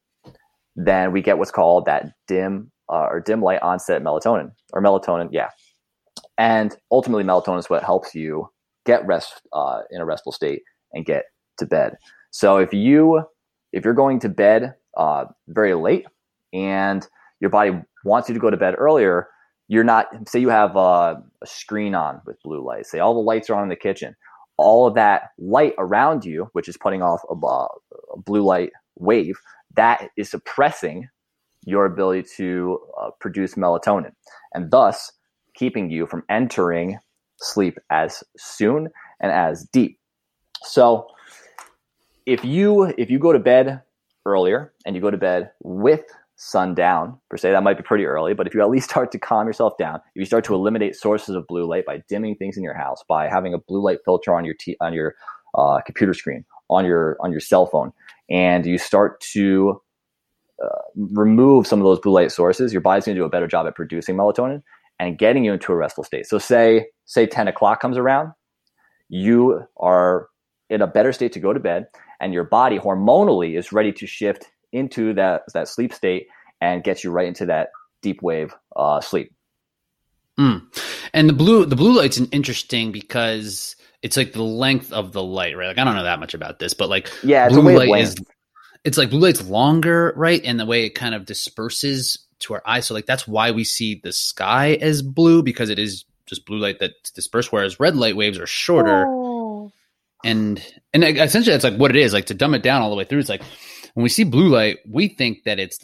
then we get what's called that dim uh, or dim light onset melatonin or melatonin, yeah. And ultimately, melatonin is what helps you get rest uh, in a restful state and get to bed. So if you if you're going to bed uh, very late and your body wants you to go to bed earlier, you're not. Say you have uh, a screen on with blue light. Say all the lights are on in the kitchen all of that light around you, which is putting off a, a blue light wave, that is suppressing your ability to uh, produce melatonin and thus keeping you from entering sleep as soon and as deep. So if you if you go to bed earlier and you go to bed with sundown per se. That might be pretty early but if you at least start to calm yourself down if you start to eliminate sources of blue light by dimming things in your house by having a blue light filter on your t- on your uh, computer screen on your on your cell phone and you start to uh, remove some of those blue light sources your body's going to do a better job at producing melatonin and getting you into a restful state. So say say 10 o'clock comes around you are in a better state to go to bed and your body hormonally is ready to shift into that that sleep state and gets you right into that deep wave uh, sleep. Mm. And the blue the blue light's interesting because it's like the length of the light, right? Like I don't know that much about this, but like yeah, it's blue light is it's like blue light's longer, right? And the way it kind of disperses to our eyes. So like that's why we see the sky as blue because it is just blue light that's dispersed, whereas red light waves are shorter. Oh. And and essentially that's like what it is. Like to dumb it down all the way through, it's like when we see blue light, we think that it's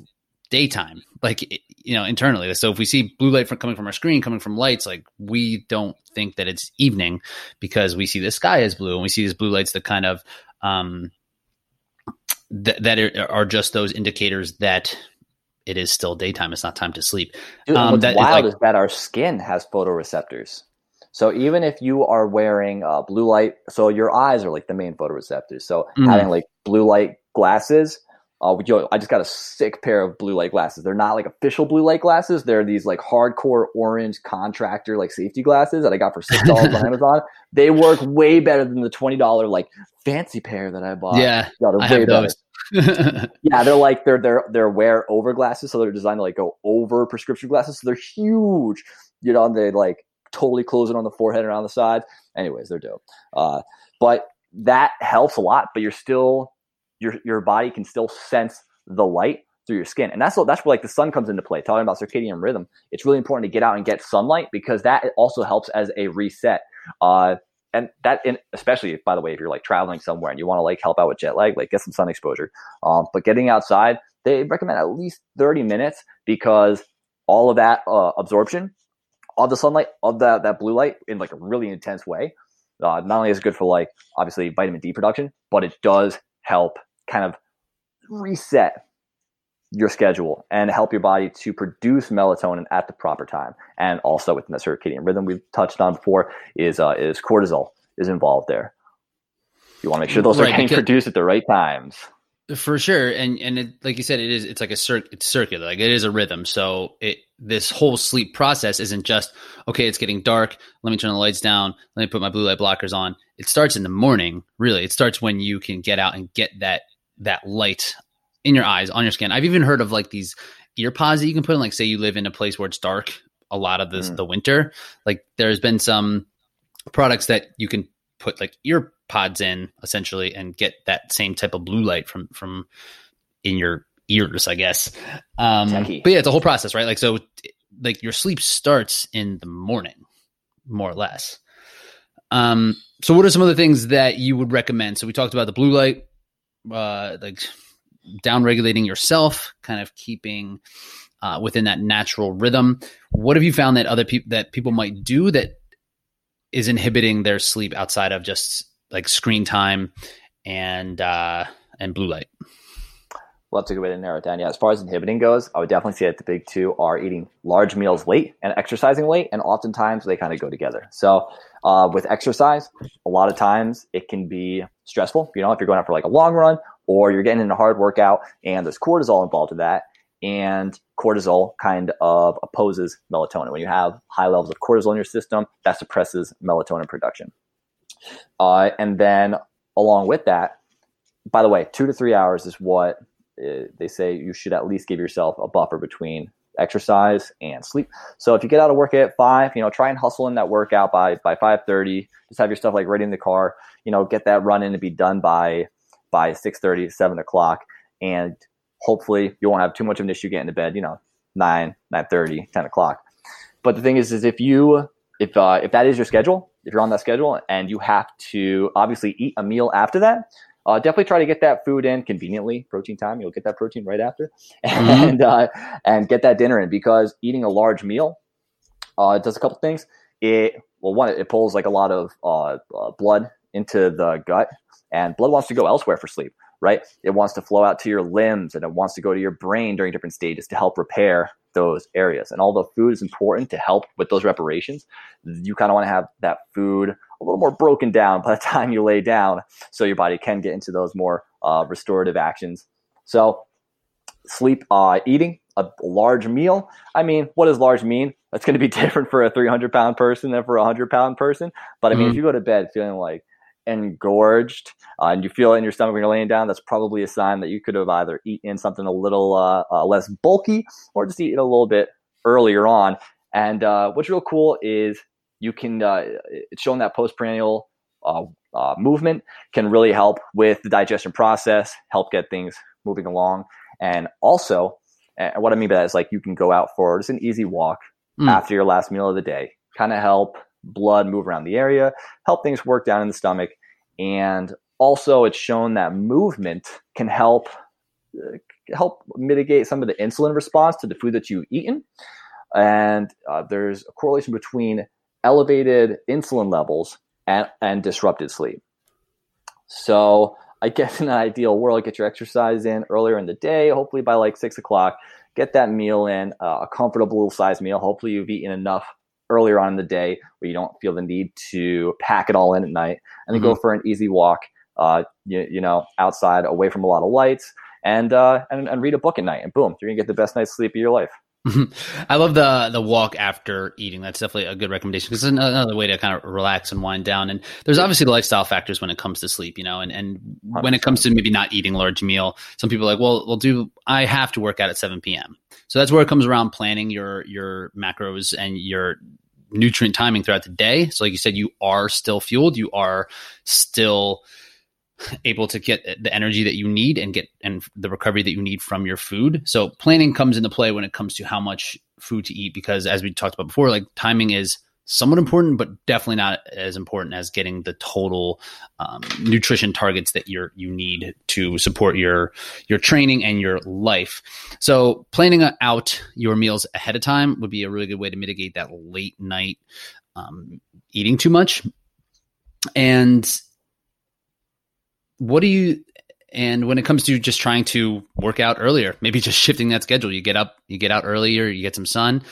daytime, like you know, internally. So if we see blue light from coming from our screen, coming from lights, like we don't think that it's evening because we see the sky as blue and we see these blue lights that kind of um, th- that are, are just those indicators that it is still daytime. It's not time to sleep. Dude, um, what's wild is, like, is that our skin has photoreceptors. So even if you are wearing uh, blue light, so your eyes are like the main photoreceptors. So mm-hmm. having like blue light glasses. Uh, yo, I just got a sick pair of blue light glasses. They're not like official blue light glasses. They're these like hardcore orange contractor like safety glasses that I got for six dollars on Amazon. They work way better than the twenty dollar like fancy pair that I bought. Yeah, yeah they're I way better. yeah, they're like they're they're they're wear over glasses, so they're designed to like go over prescription glasses. So they're huge. You know, they like totally close it on the forehead and around the sides. Anyways, they're dope. Uh, but that helps a lot. But you're still your your body can still sense the light through your skin. And that's that's where like the sun comes into play. Talking about circadian rhythm, it's really important to get out and get sunlight because that also helps as a reset. Uh, and that, in, especially by the way, if you're like traveling somewhere and you want to like help out with jet lag, like get some sun exposure. Um, but getting outside, they recommend at least 30 minutes because all of that uh, absorption of the sunlight of that that blue light in like a really intense way. Uh, not only is it good for like obviously vitamin D production, but it does help kind of reset your schedule and help your body to produce melatonin at the proper time. And also within the circadian rhythm we've touched on before is uh, is cortisol is involved there. You want to make sure those right, are getting produced at the right times. For sure, and and it, like you said, it is it's like a cir- it's circular, like it is a rhythm. So it this whole sleep process isn't just okay. It's getting dark. Let me turn the lights down. Let me put my blue light blockers on. it starts in the morning. Really, it starts when you can get out and get that that light in your eyes on your skin. I've even heard of like these ear pods that you can put in. Like, say you live in a place where it's dark a lot of this mm. the winter. Like, there's been some products that you can put like ear pods in essentially and get that same type of blue light from from in your ears, I guess. Um, but yeah, it's a whole process, right? Like, so like your sleep starts in the morning, more or less. Um, so what are some of the things that you would recommend? So we talked about the blue light, uh, like down regulating yourself, kind of keeping uh, within that natural rhythm. What have you found that other people that people might do that is inhibiting their sleep outside of just like screen time and uh, and blue light? Well, that's a good way to narrow it down. Yeah, as far as inhibiting goes, I would definitely say that the big two are eating large meals late and exercising late, and oftentimes they kind of go together. So, uh, with exercise, a lot of times it can be stressful. You know, if you're going out for like a long run or you're getting in a hard workout, and there's cortisol involved in that, and cortisol kind of opposes melatonin. When you have high levels of cortisol in your system, that suppresses melatonin production. Uh, and then along with that, by the way, two to three hours is what uh, they say you should at least give yourself a buffer between exercise and sleep. So if you get out of work at five, you know, try and hustle in that workout by by five thirty. Just have your stuff like ready in the car. You know, get that run in to be done by by 6.30, 7 o'clock, and hopefully you won't have too much of an issue getting to bed. You know, nine, nine thirty, 10 o'clock. But the thing is, is if you if uh, if that is your schedule, if you're on that schedule and you have to obviously eat a meal after that, uh, definitely try to get that food in conveniently. Protein time, you'll get that protein right after, mm-hmm. and uh, and get that dinner in because eating a large meal uh, does a couple things. It well, one, it pulls like a lot of uh, uh, blood into the gut, and blood wants to go elsewhere for sleep. Right? It wants to flow out to your limbs, and it wants to go to your brain during different stages to help repair those areas. And although food is important to help with those reparations, you kind of want to have that food a little more broken down by the time you lay down so your body can get into those more uh, restorative actions. So, sleep, uh, eating a large meal. I mean, what does large mean? That's going to be different for a 300 pound person than for a 100 pound person. But I mean, mm-hmm. if you go to bed feeling like engorged uh, and you feel it in your stomach when you're laying down, that's probably a sign that you could have either eaten something a little uh, uh, less bulky or just eaten a little bit earlier on. And uh, what's real cool is you can uh, it's shown that postprandial uh, uh, movement can really help with the digestion process, help get things moving along, and also, and what I mean by that is like you can go out for just an easy walk mm. after your last meal of the day, kind of help blood move around the area, help things work down in the stomach, and also it's shown that movement can help uh, help mitigate some of the insulin response to the food that you've eaten. And uh, there's a correlation between elevated insulin levels and, and disrupted sleep. So I guess in an ideal world, get your exercise in earlier in the day, hopefully by like six o'clock, get that meal in, uh, a comfortable size meal. Hopefully you've eaten enough earlier on in the day where you don't feel the need to pack it all in at night and then mm-hmm. go for an easy walk, uh, you, you, know, outside away from a lot of lights and, uh, and, and read a book at night and boom, you're gonna get the best night's sleep of your life. Mm-hmm. I love the the walk after eating. That's definitely a good recommendation because it's another way to kind of relax and wind down. And there's obviously the lifestyle factors when it comes to sleep, you know, and, and when it comes to maybe not eating large meal, some people are like, well, we'll do, I have to work out at 7 p.m. So that's where it comes around planning your, your macros and your nutrient timing throughout the day. So like you said, you are still fueled. You are still, able to get the energy that you need and get and the recovery that you need from your food. So planning comes into play when it comes to how much food to eat because as we talked about before, like timing is somewhat important, but definitely not as important as getting the total um, nutrition targets that you're you need to support your your training and your life. So planning out your meals ahead of time would be a really good way to mitigate that late night um, eating too much. And what do you and when it comes to just trying to work out earlier maybe just shifting that schedule. You get up you get out earlier you get some sun.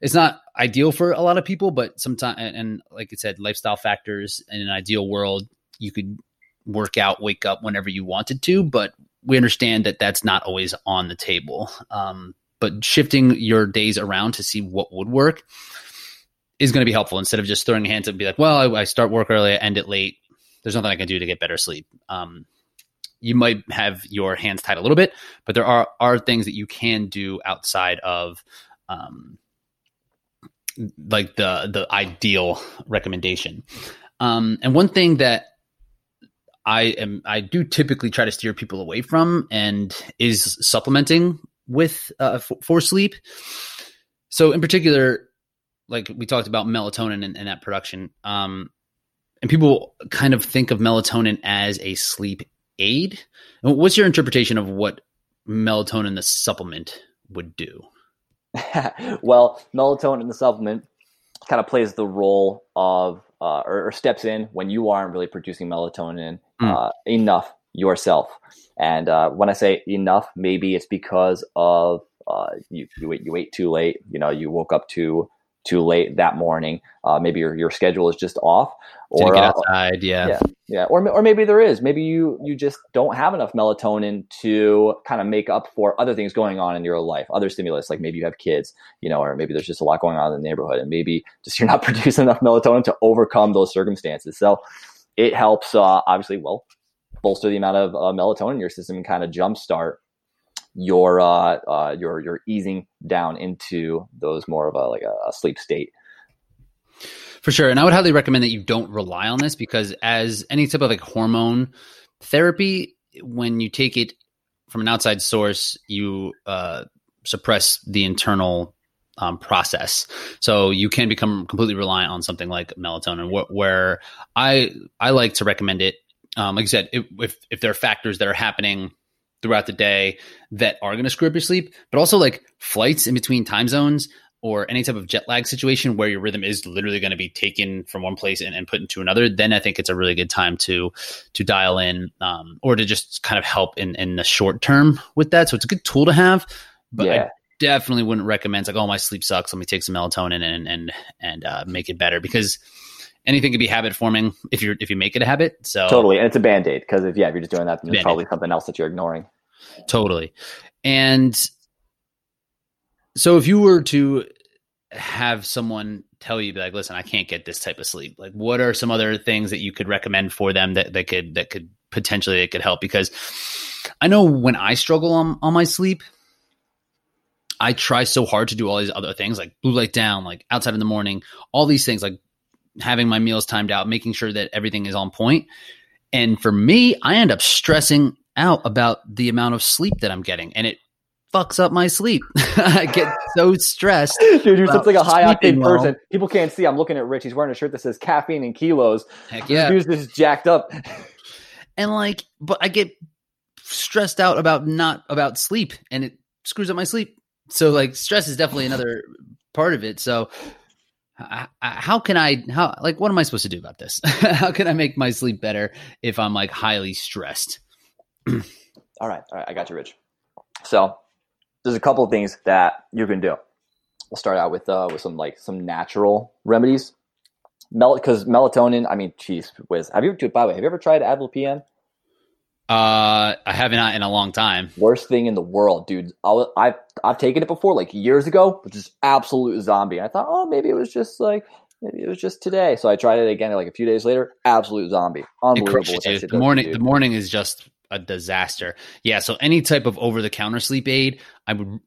It's not ideal for a lot of people but sometimes and, like i said lifestyle factors in an ideal world you could work out wake up whenever you wanted to but we understand that that's not always on the table. Um, but shifting your days around to see what would work is going to be helpful instead of just throwing hands up and be like well I, I start work early i end it late there's nothing I can do to get better sleep. Um, you might have your hands tied a little bit, but there are are things that you can do outside of um, like the the ideal recommendation. Um, and one thing that I am I do typically try to steer people away from and is supplementing with uh, for, for sleep. So in particular, like we talked about melatonin and, and that production, um, and people kind of think of melatonin as a sleep aid. What's your interpretation of what melatonin the supplement would do? well, melatonin the supplement kind of plays the role of uh, or, or, steps in when you aren't really producing melatonin mm. uh, enough yourself. And uh, when I say enough, maybe it's because of uh, you you ate, you ate too late. You know, you woke up too too late that morning. Uh, maybe your, your schedule is just off, or get uh, outside, yeah. yeah, yeah, or or maybe there is. Maybe you you just don't have enough melatonin to kind of make up for other things going on in your life, other stimulus, like maybe you have kids, you know, or maybe there's just a lot going on in the neighborhood, and maybe just you're not producing enough melatonin to overcome those circumstances. So it helps, uh, obviously, well, bolster the amount of uh, melatonin in your system and kind of jumpstart your uh, uh, your your easing down into those more of a like a, a sleep state. For sure, and I would highly recommend that you don't rely on this because as any type of like hormone therapy, when you take it from an outside source, you uh, suppress the internal um, process. So you can become completely reliant on something like melatonin. Wh- where I I like to recommend it. Um, like I said, if, if if there are factors that are happening throughout the day that are going to screw up your sleep, but also like flights in between time zones or any type of jet lag situation where your rhythm is literally going to be taken from one place and, and, put into another, then I think it's a really good time to to dial in um, or to just kind of help in in the short term with that. So it's a good tool to have, but yeah. I definitely wouldn't recommend like, oh, my sleep sucks. Let me take some melatonin and and and uh, make it better because anything could be habit forming if you're if you make it a habit. So totally, and it's a band aid because if yeah, if you're just doing that, then there's probably something else that you're ignoring. Totally. And so if you were to have someone tell you like listen i can't get this type of sleep like what are some other things that you could recommend for them that, that could that could potentially it could help because i know when i struggle on, on my sleep i try so hard to do all these other things like blue light down like outside in the morning all these things like having my meals timed out making sure that everything is on point and for me i end up stressing out about the amount of sleep that I'm getting, and it fucks up my sleep. I get so stressed. Dude, you're such like a high octane well. person. People can't see. I'm looking at Rich. He's wearing a shirt that says caffeine and kilos. Heck yeah. This dude's just jacked up. And like, but I get stressed out about not about sleep and it screws up my sleep. So like stress is definitely another part of it. So how can I how like what am I supposed to do about this? how can I make my sleep better if I'm like highly stressed? all right, all right, I got you, Rich. So there's a couple of things that you can do. We'll start out with uh, with some like some natural remedies. Mel, because melatonin. I mean, geez, whiz. Have you by the way? Have you ever tried Advil PM? Uh, I haven't in a long time. Worst thing in the world, dude. i have I've taken it before, like years ago, which is absolute zombie. And I thought, oh, maybe it was just like maybe it was just today. So I tried it again, like a few days later. Absolute zombie, unbelievable. the morning, the morning is just a disaster. Yeah, so any type of over the counter sleep aid, I would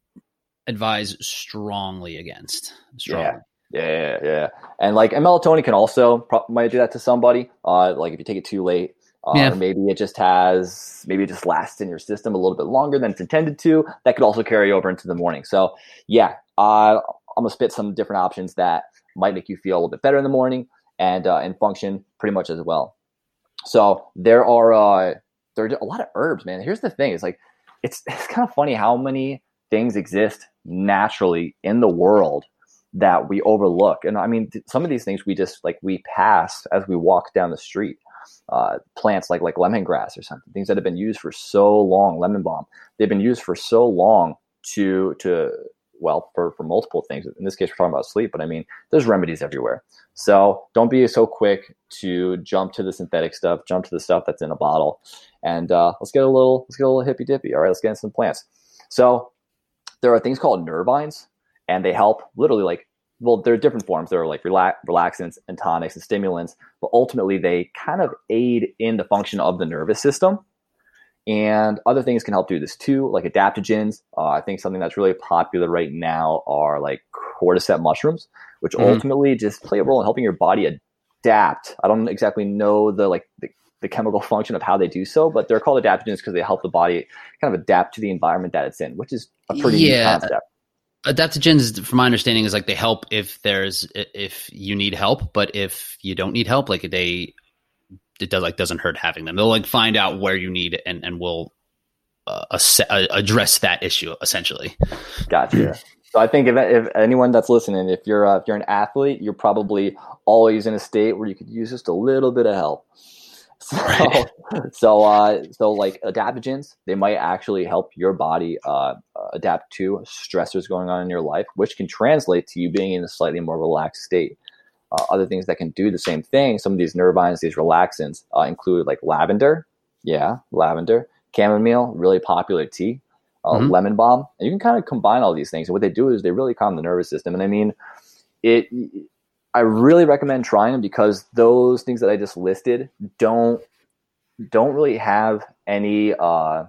advise strongly against. Strongly. Yeah. Yeah, yeah, and like and melatonin can also pro- might do that to somebody. Uh, like if you take it too late, uh, yeah. maybe it just has maybe it just lasts in your system a little bit longer than it's intended to. That could also carry over into the morning. So yeah, uh, I'm gonna spit some different options that might make you feel a little bit better in the morning and uh, and function pretty much as well. So there are uh, there are a lot of herbs, man. Here's the thing: it's like it's it's kind of funny how many things exist naturally in the world that we overlook. And I mean, some of these things we just like we pass as we walk down the street. Uh, plants like like lemongrass or something, things that have been used for so long, lemon balm, they've been used for so long to to well for for multiple things. In this case, we're talking about sleep, but I mean, there's remedies everywhere. So don't be so quick to jump to the synthetic stuff, jump to the stuff that's in a bottle, and uh, let's get a little let's get a little hippy dippy. All right, let's get into some plants. So there are things called nervines, and they help literally like well, there are different forms. There are like relax, relaxants and tonics and stimulants, but ultimately they kind of aid in the function of the nervous system. And other things can help do this too, like adaptogens. Uh, I think something that's really popular right now are like cordyceps mushrooms, which mm-hmm. ultimately just play a role in helping your body adapt. I don't exactly know the like the, the chemical function of how they do so, but they're called adaptogens because they help the body kind of adapt to the environment that it's in, which is a pretty yeah. neat concept adaptogens from my understanding is like they help if there's if you need help but if you don't need help like they it does like doesn't hurt having them. They'll like find out where you need and and will uh, ass- uh, address that issue essentially. Gotcha. So i think if, if anyone that's listening if you're uh, if you're an athlete you're probably always in a state where you could use just a little bit of help so, right. so, uh, so like adaptogens, they might actually help your body uh, adapt to stressors going on in your life, which can translate to you being in a slightly more relaxed state. Uh, other things that can do the same thing, some of these nervines, these relaxants, uh, include like lavender, yeah, lavender, chamomile, really popular tea, uh, mm-hmm. lemon balm, and you can kind of combine all these things. And what they do is they really calm the nervous system. And I mean, it I really recommend trying them because those things that I just listed don't don't really have any uh,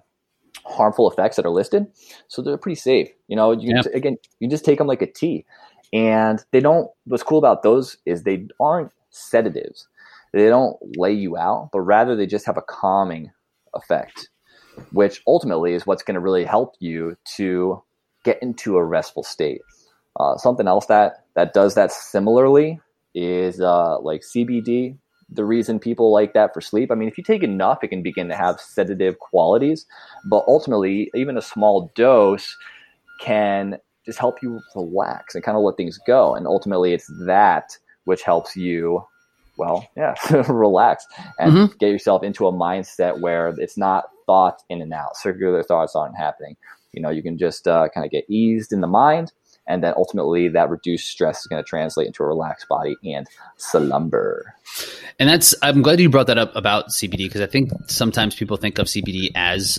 harmful effects that are listed, so they're pretty safe. You know, you yeah. again, you just take them like a tea, and they don't. What's cool about those is they aren't sedatives. They don't lay you out, but rather they just have a calming effect, which ultimately is what's going to really help you to get into a restful state. Uh, something else that that does that similarly is uh, like CBD. The reason people like that for sleep, I mean, if you take enough, it can begin to have sedative qualities. But ultimately, even a small dose can just help you relax and kind of let things go. And ultimately, it's that which helps you, well, yeah, relax and mm-hmm. get yourself into a mindset where it's not thoughts in and out. Circular thoughts aren't happening. You know, you can just uh, kind of get eased in the mind and then ultimately that reduced stress is going to translate into a relaxed body and slumber. And that's I'm glad you brought that up about CBD because I think sometimes people think of CBD as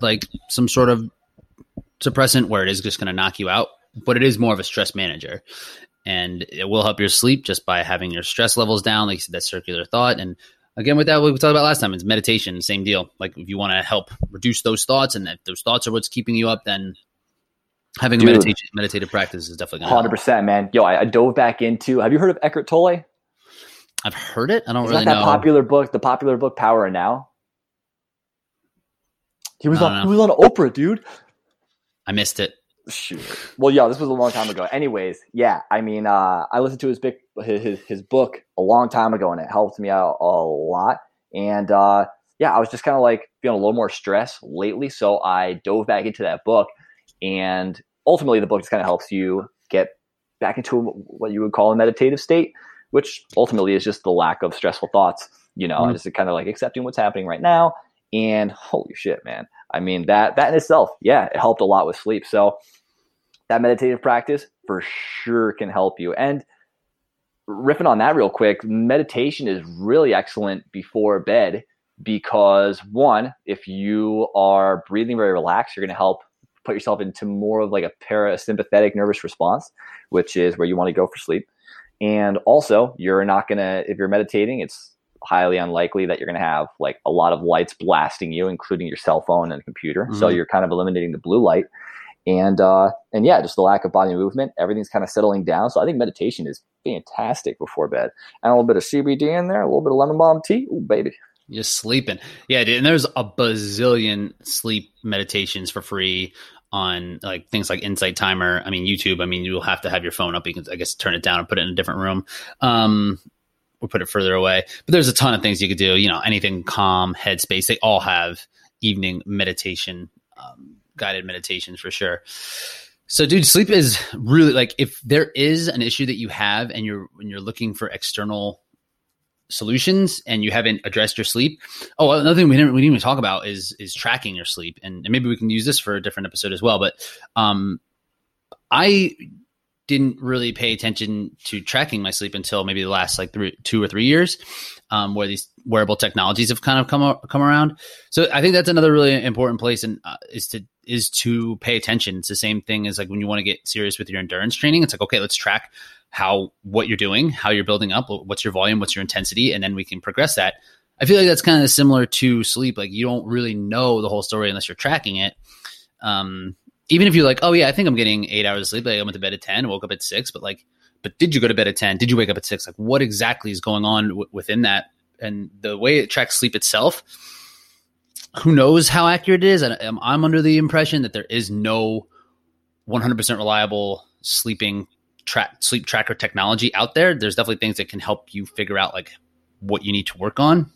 like some sort of suppressant where it is just going to knock you out, but it is more of a stress manager. And it will help your sleep just by having your stress levels down, like you said, that circular thought. And again, with that, we talked about last time, it's meditation, same deal. Like if you want to help reduce those thoughts and if those thoughts are what's keeping you up, then Having Dude, a meditation, meditative practice is definitely going to hundred percent, man. Yo, I, I, dove back into. Have you heard of Eckhart Tolle? I've heard it. I don't is really that know. popular book, the popular book Power of Now. He was on. He was on Oprah, dude. I missed it. Shoot. Well, yeah, this was a long time ago. Anyways, yeah, I mean, uh, I listened to his big his his book a long time ago, and it helped me out a lot. And uh, yeah, I was just kind of like feeling a little more stress lately, so I dove back into that book and ultimately, the book just kind of helps you get back into what you would call a meditative state, which ultimately is just the lack of stressful thoughts, you know, mm-hmm. just kind of like accepting what's happening right now. And holy shit, man. I mean, that, that in itself, yeah, it helped a lot with sleep. So that meditative practice for sure can help you. And riffing on that real quick, meditation is really excellent before bed because one, if you are breathing very relaxed, you're going to help put yourself into more of like a parasympathetic nervous response, which is where you want to go for sleep. And also, you're not going to, if you're meditating, it's highly unlikely that you're going to have like a lot of lights blasting you, including your cell phone and computer. Mm-hmm. So you're kind of eliminating the blue light. And uh, and yeah, just the lack of body movement, everything's kind of settling down. So I think meditation is fantastic before bed. And a little bit of CBD in there, a little bit of lemon balm tea, ooh baby. Just sleeping, yeah. Dude, and there's a bazillion sleep meditations for free on like things like Insight Timer. I mean, YouTube. I mean, you'll have to have your phone up. You can, I guess, turn it down and put it in a different room, um, or put it further away. But there's a ton of things you could do. You know, anything calm, Headspace. They all have evening meditation, um, guided meditations for sure. So, dude, sleep is really like if there is an issue that you have and you're when you're looking for external solutions and you haven't addressed your sleep. Oh, another thing we didn't we didn't even talk about is is tracking your sleep, and, and maybe we can use this for a different episode as well. But um, I didn't really pay attention to tracking my sleep until maybe the last like three, two or three years, um, where these wearable technologies have kind of come come around. So I think that's another really important place, and uh, is to is to pay attention. It's the same thing as like when you want to get serious with your endurance training. It's like okay, let's track how what you're doing, how you're building up, what's your volume, what's your intensity, and then we can progress that. I feel like that's kind of similar to sleep. Like you don't really know the whole story unless you're tracking it. Um, even if you're like, oh yeah, I think I'm getting eight hours of sleep. Like I went to bed at ten, woke up at six, but like, but did you go to bed at ten? Did you wake up at six? Like, what exactly is going on w- within that? And the way it tracks sleep itself, who knows how accurate it is? I'm, I'm under the impression that there is no 100% reliable sleeping track sleep tracker technology out there. There's definitely things that can help you figure out like what you need to work on.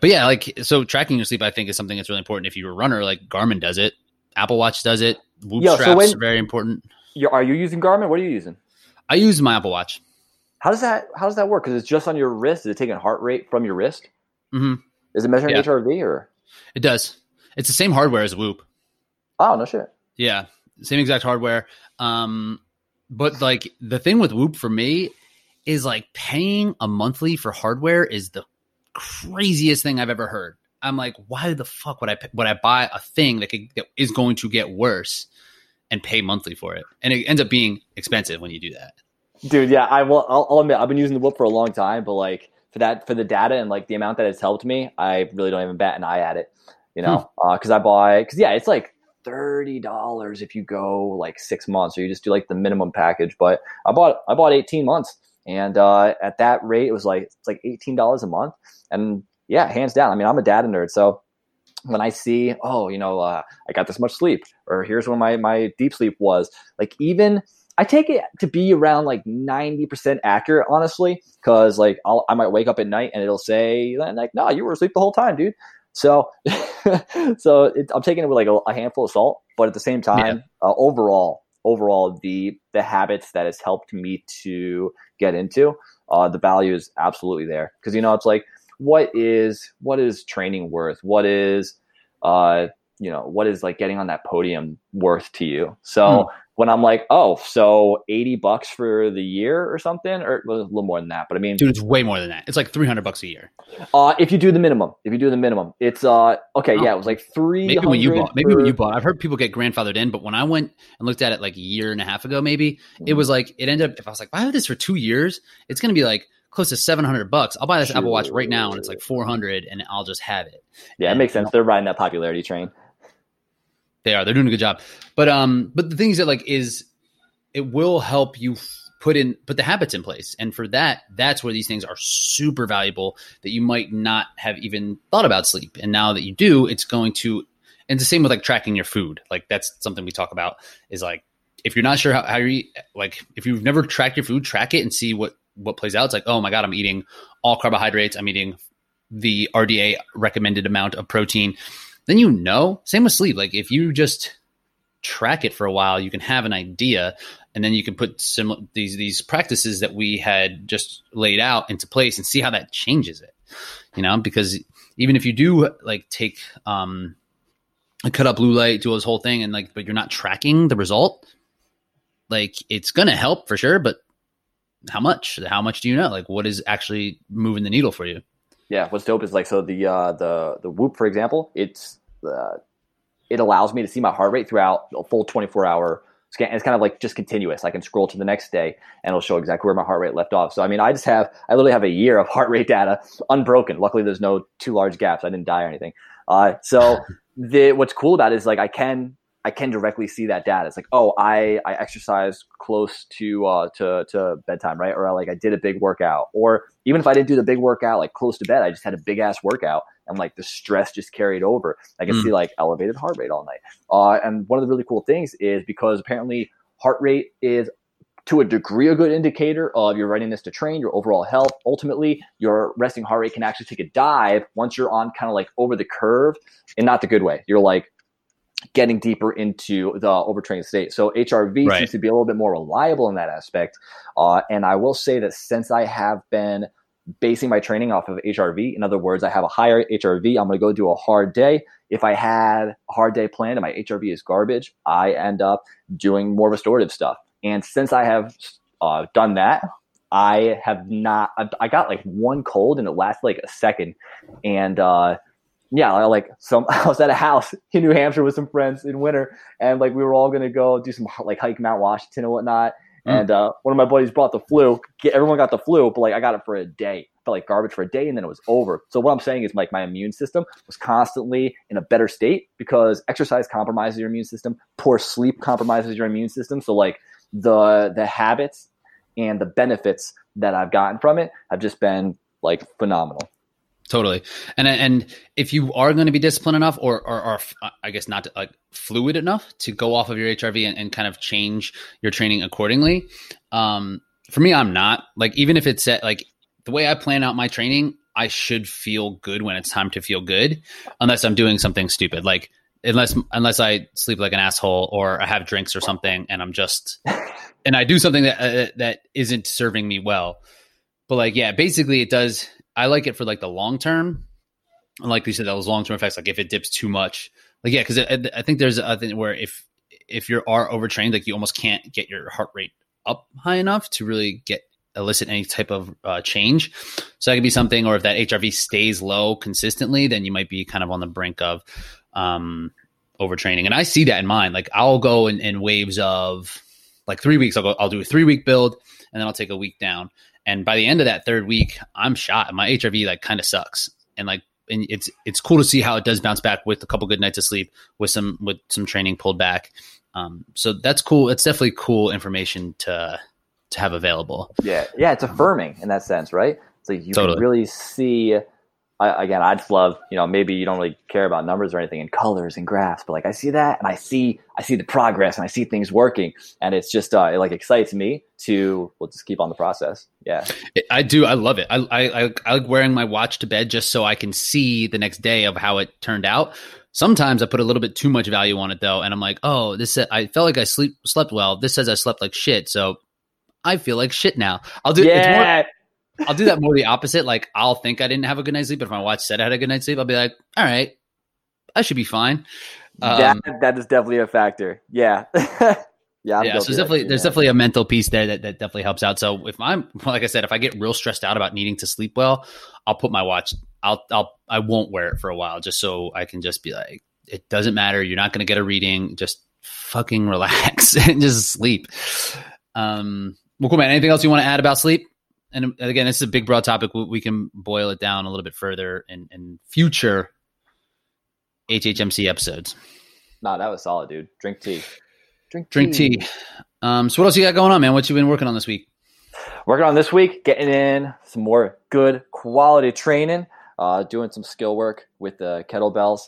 But yeah, like so tracking your sleep, I think is something that's really important. If you're a runner, like Garmin does it, Apple Watch does it. Whoop Yo, straps so when, are very important. are you using Garmin? What are you using? I use my Apple Watch. How does that How does that work? Because it's just on your wrist. Is it taking heart rate from your wrist? Mm-hmm. Is it measuring yeah. HRV or? It does. It's the same hardware as Whoop. Oh no shit. Yeah, same exact hardware. Um, but like the thing with Whoop for me is like paying a monthly for hardware is the craziest thing I've ever heard. I'm like, why the fuck would I would I buy a thing that, could, that is going to get worse and pay monthly for it? And it ends up being expensive when you do that. Dude, yeah, I will. I'll, I'll admit I've been using the Whoop for a long time, but like for that for the data and like the amount that it's helped me, I really don't even bat an eye at it. You know, because hmm. uh, I buy because yeah, it's like thirty dollars if you go like six months, or you just do like the minimum package. But I bought I bought eighteen months, and uh, at that rate, it was like it's like eighteen dollars a month, and yeah, hands down. I mean, I'm a data nerd, so when I see, oh, you know, uh, I got this much sleep, or here's when my my deep sleep was, like even I take it to be around like 90% accurate, honestly, because like I'll, I might wake up at night and it'll say like, no, you were asleep the whole time, dude. So, so it, I'm taking it with like a, a, handful of salt, but at the same time, yeah. uh, overall, overall, the the habits that has helped me to get into, uh, the value is absolutely there because you know it's like what is what is training worth? What is uh you know what is like getting on that podium worth to you? So hmm when I'm like, oh, so 80 bucks for the year or something, or well, a little more than that. But I mean, dude, it's way more than that. It's like 300 bucks a year. Uh, if you do the minimum, if you do the minimum, it's uh, okay, oh. yeah, it was like three. Maybe when you bought, maybe when you bought, I've heard people get grandfathered in, but when I went and looked at it like a year and a half ago, maybe mm-hmm. it was like it ended up. If I was like, have this for two years, it's going to be like close to 700 bucks. I'll buy this Apple Watch right now, and it's like 400, and I'll just have it. Yeah, and, it makes sense. They're riding that popularity train. They are. They're doing a good job. But um, but the things that like is it will help you put in put the habits in place. And for that that's where these things are super valuable that you might not have even thought about sleep. And now that you do it's going to and the same with like tracking your food. Like that's something we talk about is like if you're not sure how, how you eat like if you've never tracked your food track it and see what what plays out. It's like oh my god i'm eating all carbohydrates. I'm eating the rda recommended amount of protein then you know same with sleep like if you just track it for a while, you can have an idea, and then you can put some these these practices that we had just laid out into place and see how that changes it. You know, because even if you do like take um, cut up blue light, do this whole thing, and like, but you're not tracking the result, like it's gonna help for sure, but how much? How much do you know? Like, what is actually moving the needle for you? Yeah, what's dope is like so the uh, the the Whoop, for example, it's uh, it allows me to see my heart rate throughout a full 24 hour scan. It's kind of like just continuous. I can scroll to the next day and it'll show exactly where my heart rate left off. So, I mean, I just have, I literally have a year of heart rate data unbroken. Luckily, there's no too large gaps. I didn't die or anything. Uh, so, the, what's cool about it is like I can I can directly see that data. It's like, oh, I I exercised close to uh to to bedtime, right? Or like I did a big workout, or even if I didn't do the big workout, like close to bed, I just had a big ass workout, and like the stress just carried over. I can mm. see like elevated heart rate all night. Uh, and one of the really cool things is because apparently heart rate is to a degree a good indicator of your readiness to train, your overall health. Ultimately, your resting heart rate can actually take a dive once you're on kind of like over the curve, and not the good way. You're like getting deeper into the overtrained state. So HRV right. seems to be a little bit more reliable in that aspect. Uh, and I will say that since I have been basing my training off of HRV, in other words, I have a higher HRV, I'm going to go do a hard day. If I had a hard day planned and my HRV is garbage, I end up doing more restorative stuff. And since I have uh, done that, I have not. I got like one cold, and it lasted like a second. And uh, yeah, like some. I was at a house in New Hampshire with some friends in winter, and like we were all gonna go do some like hike Mount Washington and whatnot. Mm. And uh, one of my buddies brought the flu. Everyone got the flu, but like I got it for a day. Felt like garbage for a day, and then it was over. So what I'm saying is, like my immune system was constantly in a better state because exercise compromises your immune system. Poor sleep compromises your immune system. So like the the habits and the benefits that I've gotten from it have just been like phenomenal. Totally. And and if you are going to be disciplined enough or, or, or I guess not like fluid enough to go off of your HRV and, and kind of change your training accordingly. Um, for me, I'm not like, even if it's at like the way I plan out my training, I should feel good when it's time to feel good, unless I'm doing something stupid. Like unless unless I sleep like an asshole or I have drinks or something, and I'm just and I do something that uh, that isn't serving me well. But like, yeah, basically, it does. I like it for like the long term. Like you said, those long term effects. Like if it dips too much, like yeah, because I, think there's a thing where if if you are overtrained, like you almost can't get your heart rate up high enough to really get elicit any type of uh, change. So that could be something, or if that HRV stays low consistently, then you might be kind of on the brink of um, overtraining. And I see that in mind. Like I'll go in, in waves of like three weeks. I'll go. I'll do a three week build, and then I'll take a week down. And by the end of that third week, I'm shot. My HRV like kind of sucks, and like and it's it's cool to see how it does bounce back with a couple good nights of sleep, with some with some training pulled back. Um, so that's cool. It's definitely cool information to to have available. Yeah, yeah, it's affirming in that sense, right? So you totally. can really see I, again, I just love, you know, maybe you don't really care about numbers or anything and colors and graphs, but like I see that and I see, I see the progress and I see things working and it's just, uh, it like excites me to, we'll just keep on the process. Yeah. I do. I love it. I, I, I like wearing my watch to bed just so I can see the next day of how it turned out. Sometimes I put a little bit too much value on it though. And I'm like, oh, this, I felt like I sleep, slept well. This says I slept like shit. So I feel like shit now. I'll do yeah. I'll do that more the opposite. Like I'll think I didn't have a good night's sleep, but if my watch said I had a good night's sleep, I'll be like, all right, I should be fine. Um, that that is definitely a factor. Yeah. yeah, I'm yeah. So there's definitely there's definitely a mental piece there that, that definitely helps out. So if I'm like I said, if I get real stressed out about needing to sleep well, I'll put my watch. I'll I'll I won't wear it for a while just so I can just be like, it doesn't matter. You're not going to get a reading. Just fucking relax and just sleep. Um, well, cool, man. Anything else you want to add about sleep? And again, this is a big, broad topic. We can boil it down a little bit further in, in future HHMC episodes. Nah, that was solid, dude. Drink tea. Drink tea. Drink tea. Um, so what else you got going on, man? What you been working on this week? Working on this week, getting in some more good quality training, uh, doing some skill work with the kettlebells,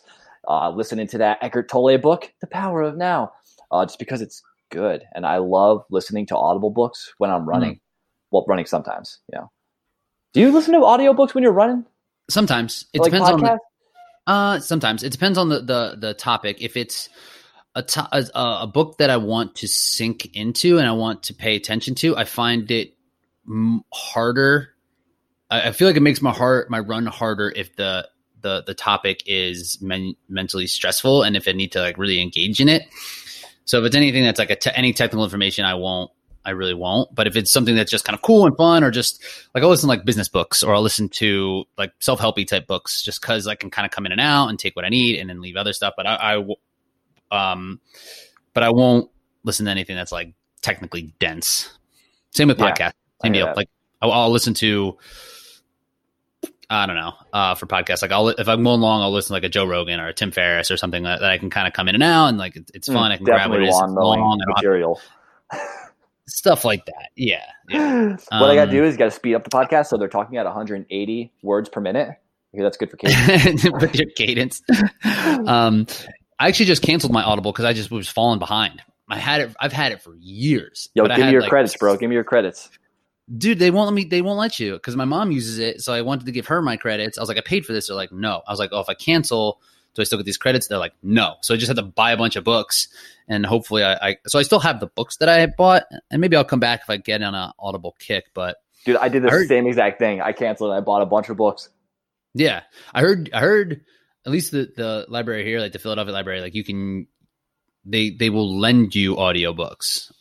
uh, listening to that Eckhart Tolle book, The Power of Now, uh, just because it's good. And I love listening to Audible books when I'm running. Mm well, running sometimes, you know. Do you listen to audiobooks when you're running? Sometimes. It depends on the, uh sometimes. It depends on the the the topic. If it's a, to, a, a book that I want to sink into and I want to pay attention to, I find it harder. I, I feel like it makes my heart my run harder if the the the topic is men, mentally stressful and if I need to like really engage in it. So if it's anything that's like a te- any technical information, I won't I really won't. But if it's something that's just kind of cool and fun, or just like I'll listen to like business books, or I'll listen to like self helpy type books, just because I can kind of come in and out and take what I need and then leave other stuff. But I, I um, but I won't listen to anything that's like technically dense. Same with yeah, podcast. Same deal. Like I'll, I'll, listen to. I don't know. Uh, for podcasts, like I'll if I'm going long, I'll listen to like a Joe Rogan or a Tim Ferriss or something that, that I can kind of come in and out, and like it's mm, fun. Mm, I can grab it. It's long and material. stuff like that. Yeah. yeah. what um, I got to do is got to speed up the podcast so they're talking at 180 words per minute. That's good for cadence. With your cadence. um, I actually just canceled my Audible because I just was falling behind. I had it. I've had it for years. Yo, give me your like, credits, bro. Give me your credits. Dude, they won't let me. They won't let you because my mom uses it. So I wanted to give her my credits. I was like, I paid for this. They're like, no. I was like, oh, if I cancel, do I still get these credits? They're like, no. So I just had to buy a bunch of books, and hopefully, I, I so I still have the books that I bought, and maybe I'll come back if I get on an Audible kick. But dude, I did the I heard, same exact thing. I canceled. It. I bought a bunch of books. Yeah, I heard. I heard at least the the library here, like the Philadelphia library, like you can they they will lend you audiobooks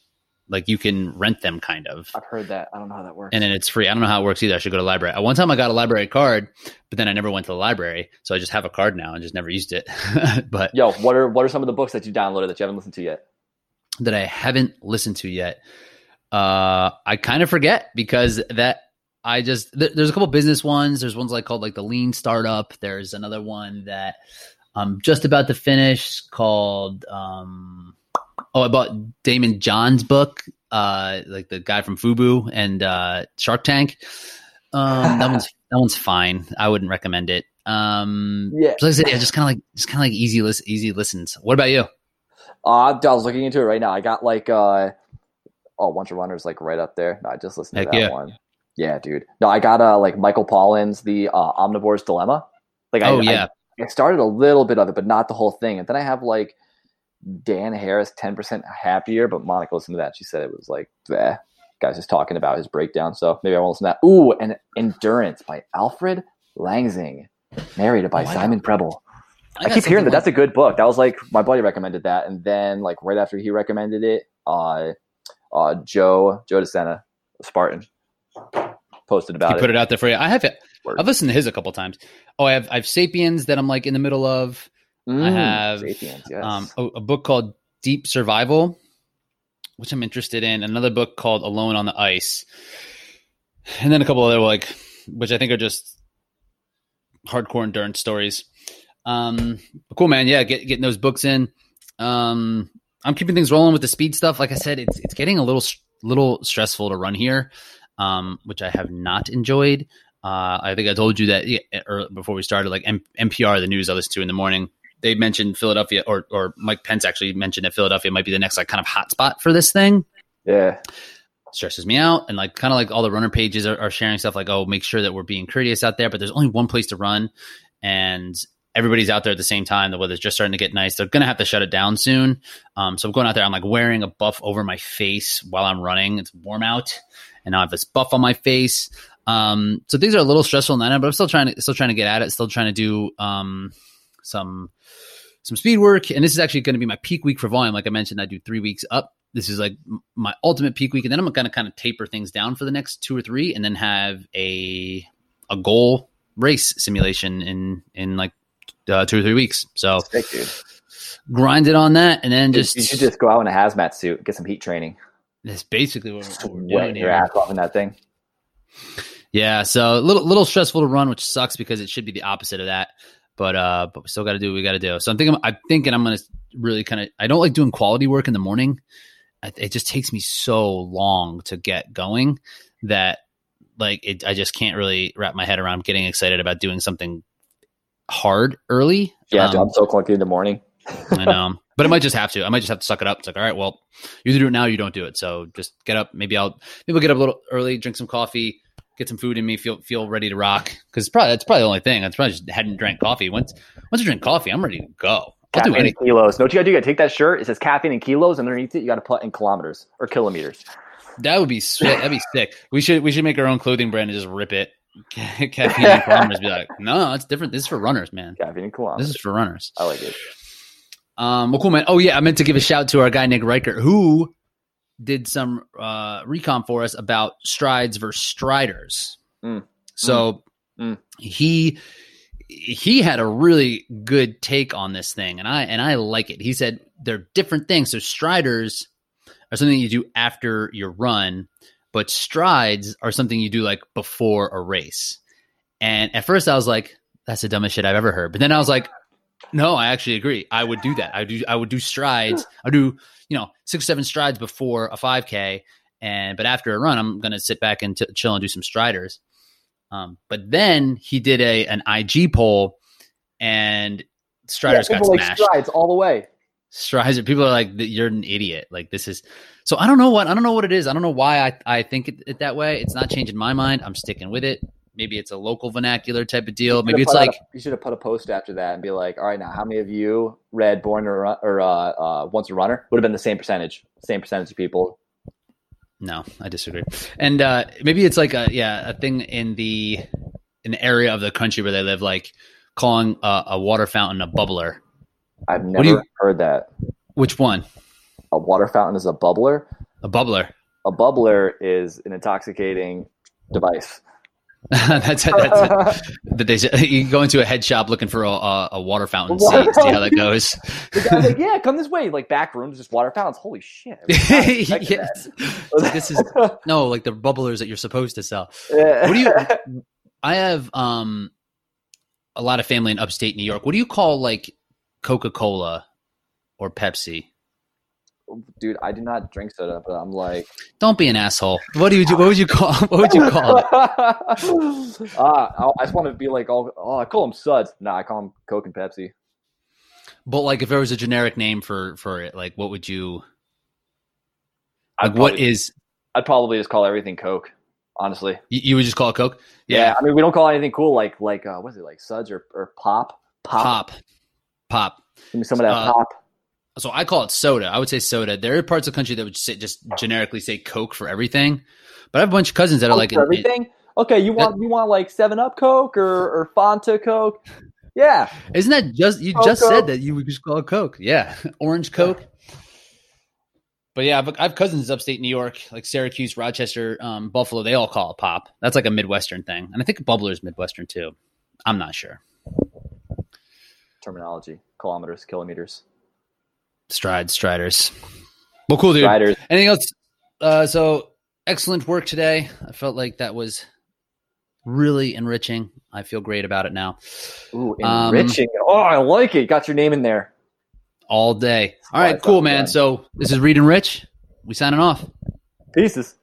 like you can rent them kind of. I've heard that. I don't know how that works. And then it's free. I don't know how it works either. I should go to the library. One time I got a library card, but then I never went to the library. So I just have a card now and just never used it. but yo, what are what are some of the books that you downloaded that you haven't listened to yet? That I haven't listened to yet. Uh I kind of forget because that I just th- there's a couple business ones. There's ones like called like the Lean Startup. There's another one that I'm just about to finish called um oh I bought Daymond John's book, uh like the guy from Fubu and uh Shark Tank. Um that one's that one's fine. I wouldn't recommend it. Um yeah, so like I said, yeah, just kind of like just kind of like easy list easy listens. What about you? Uh, I was looking into it right now. I got like uh oh, bunch of runners like right up there. No, I just listened Heck to that yeah. one. Yeah, dude. No, I got uh like Michael Pollan's The uh, Omnivore's Dilemma. Like, I, oh yeah. I, I started a little bit of it, but not the whole thing. And then I have like Dan Harris, ten percent happier. But Monica listened to that. She said it was like, bleh. Guys just talking about his breakdown. So maybe I won't listen to that. Ooh, and Endurance by Alfred Lansing, narrated by Oh, Simon Prebble. I, got keep hearing that. something That's a good book. That was like my buddy recommended that, and then like right after he recommended it, uh, uh, Joe Joe DeSena, Spartan, posted about it. He about put it. it out there for you. I have it. I've listened to his a couple times. Oh, I have I have Sapiens that I'm like in the middle of. Mm, have, Sapiens, yes. Um, a, a book called Deep Survival, which I'm interested in. Another book called Alone on the Ice, and then a couple other like, which I think are just hardcore endurance stories. Um, cool, man. Yeah, get, getting those books in. Um, I'm keeping things rolling with the speed stuff. Like I said, it's it's getting a little little stressful to run here, um, which I have not enjoyed. Uh, I think I told you that yeah, or before we started, like M- NPR, the news I listen to in the morning, they mentioned Philadelphia, or or Mike Pence actually mentioned that Philadelphia might be the next like kind of hotspot for this thing. yeah, Stresses me out, and like kind of like all the runner pages are, are sharing stuff like, oh, make sure that we're being courteous out there. But there's only one place to run, and everybody's out there at the same time. The weather's just starting to get nice. They're gonna have to shut it down soon. Um, so I'm going out there. I'm like wearing a buff over my face while I'm running. It's warm out, and now I have this buff on my face. Um, so things are a little stressful in that, but I'm still trying to still trying to get at it. Still trying to do um, some some speed work, and this is actually going to be my peak week for volume. Like I mentioned, I do three weeks up. This is like my ultimate peak week, and then I'm going to kind of taper things down for the next two or three, and then have a a goal race simulation in in like uh, two or three weeks. So sick, grind it on that, and then just you should just go out in a hazmat suit, get some heat training, that's basically what, what we're wet doing your ass off in that thing. Yeah, so a little little stressful to run, which sucks because it should be the opposite of that. But uh, but we still got to do what we got to do. So I'm thinking, I'm thinking I'm gonna really kind of. I don't like doing quality work in the morning. I, it just takes me so long to get going that like it, I just can't really wrap my head around getting excited about doing something hard early. Yeah, Um, I'm so clunky in the morning. I know, but I might just have to. I might just have to suck it up. It's like, all right, well, you either do it now or you don't do it. So just get up. Maybe I'll maybe I'll get up a little early, drink some coffee, get some food in me, feel feel ready to rock. Because probably that's probably the only thing. That's probably just hadn't drank coffee. Once once I drink coffee, I'm ready to go. I'll do Caffeine anything. kilos. No, what you gotta do? You gotta take that shirt. It says caffeine and kilos, and underneath it, you gotta put in kilometers or kilometers. That would be sick. That'd be sick. We should we should make our own clothing brand and just rip it. Caffeine and kilometers. Be like, no, it's different. This is for runners, man. Caffeine and kilometers. This is for runners. I like it. Um, well, cool, man. Oh, yeah. I meant to give a shout to our guy, Nick Riker, who did some uh, recon for us about strides versus striders. Mm. So Mm. he he had a really good take on this thing and I and I like it. He said they're different things. So striders are something you do after your run, but strides are something you do like before a race. And at first I was like, that's the dumbest shit I've ever heard. But then I was like, no, I actually agree. I would do that. I do. I would do strides. I do, you know, six seven strides before a five k, and but after a run, I'm gonna sit back and t- chill and do some striders. Um, but then he did a an IG poll, and striders yeah, got like smashed. strides all the way. Strides. People are like, you're an idiot. Like this is. So I don't know what I don't know what it is. I don't know why I I think it, it that way. It's not changing my mind. I'm sticking with it. Maybe it's a local vernacular type of deal. Maybe it's like a- you should have put a post after that and be like, all right, now how many of you read Born or, or uh, uh, Once a Runner? Would have been the same percentage, same percentage of people. No, I disagree. And uh, maybe it's like a yeah a thing in the an area of the country where they live, like calling a, a water fountain a bubbler. I've never you- heard that. Which one? A water fountain is a bubbler. A bubbler. A bubbler is an intoxicating device. that's it. That's it. They say- you go into a head shop looking for a, a, water fountain. See, see how that goes. The like, "Yeah, come this way." Like back rooms, just water fountains. Holy shit! I was not expecting yes. this is no like the bubblers that you're supposed to sell. that. What do you? I have um a lot of family in upstate New York. What do you call like Coca Cola or Pepsi? Dude? I do not drink soda, but I'm like, Don't be an asshole. What do you? do? What would you call? What would you call it? Ah, I just want to be like, oh, oh, I call them suds. No, I call them Coke and Pepsi. But like, if there was a generic name for for it, like, what would you? Like, probably- is? I'd probably just call everything Coke. Honestly, You, you would just call it Coke? yeah. I mean, we don't call anything cool like like uh, what is it like suds or, or pop? Pop, pop. Give me some of that Uh, pop. So I call it soda. I would say soda. There are parts of the country that would say, just generically say Coke for everything. But I have a bunch of cousins that are Coke like, for everything. Okay, you want you want like Seven Up Coke or or Fanta Coke? Yeah, Isn't that just you Coke, just Coke. said that you would just call it Coke? Yeah, orange Coke. But yeah, I've, I have cousins upstate New York, like Syracuse, Rochester, um, Buffalo. They all call it pop. That's like a Midwestern thing, and I think bubbler is Midwestern too. I'm not sure. terminology, kilometers, kilometers, Strides, striders. Well, cool, dude. riders. Anything else? Uh, so excellent work today. I felt like that was really enriching. I feel great about it now. Ooh, Um, enriching. oh, I like it. Got your name in there. All day. All Oh, right, cool, man. done. So this is Ried and Rich. We signing off. Pieces.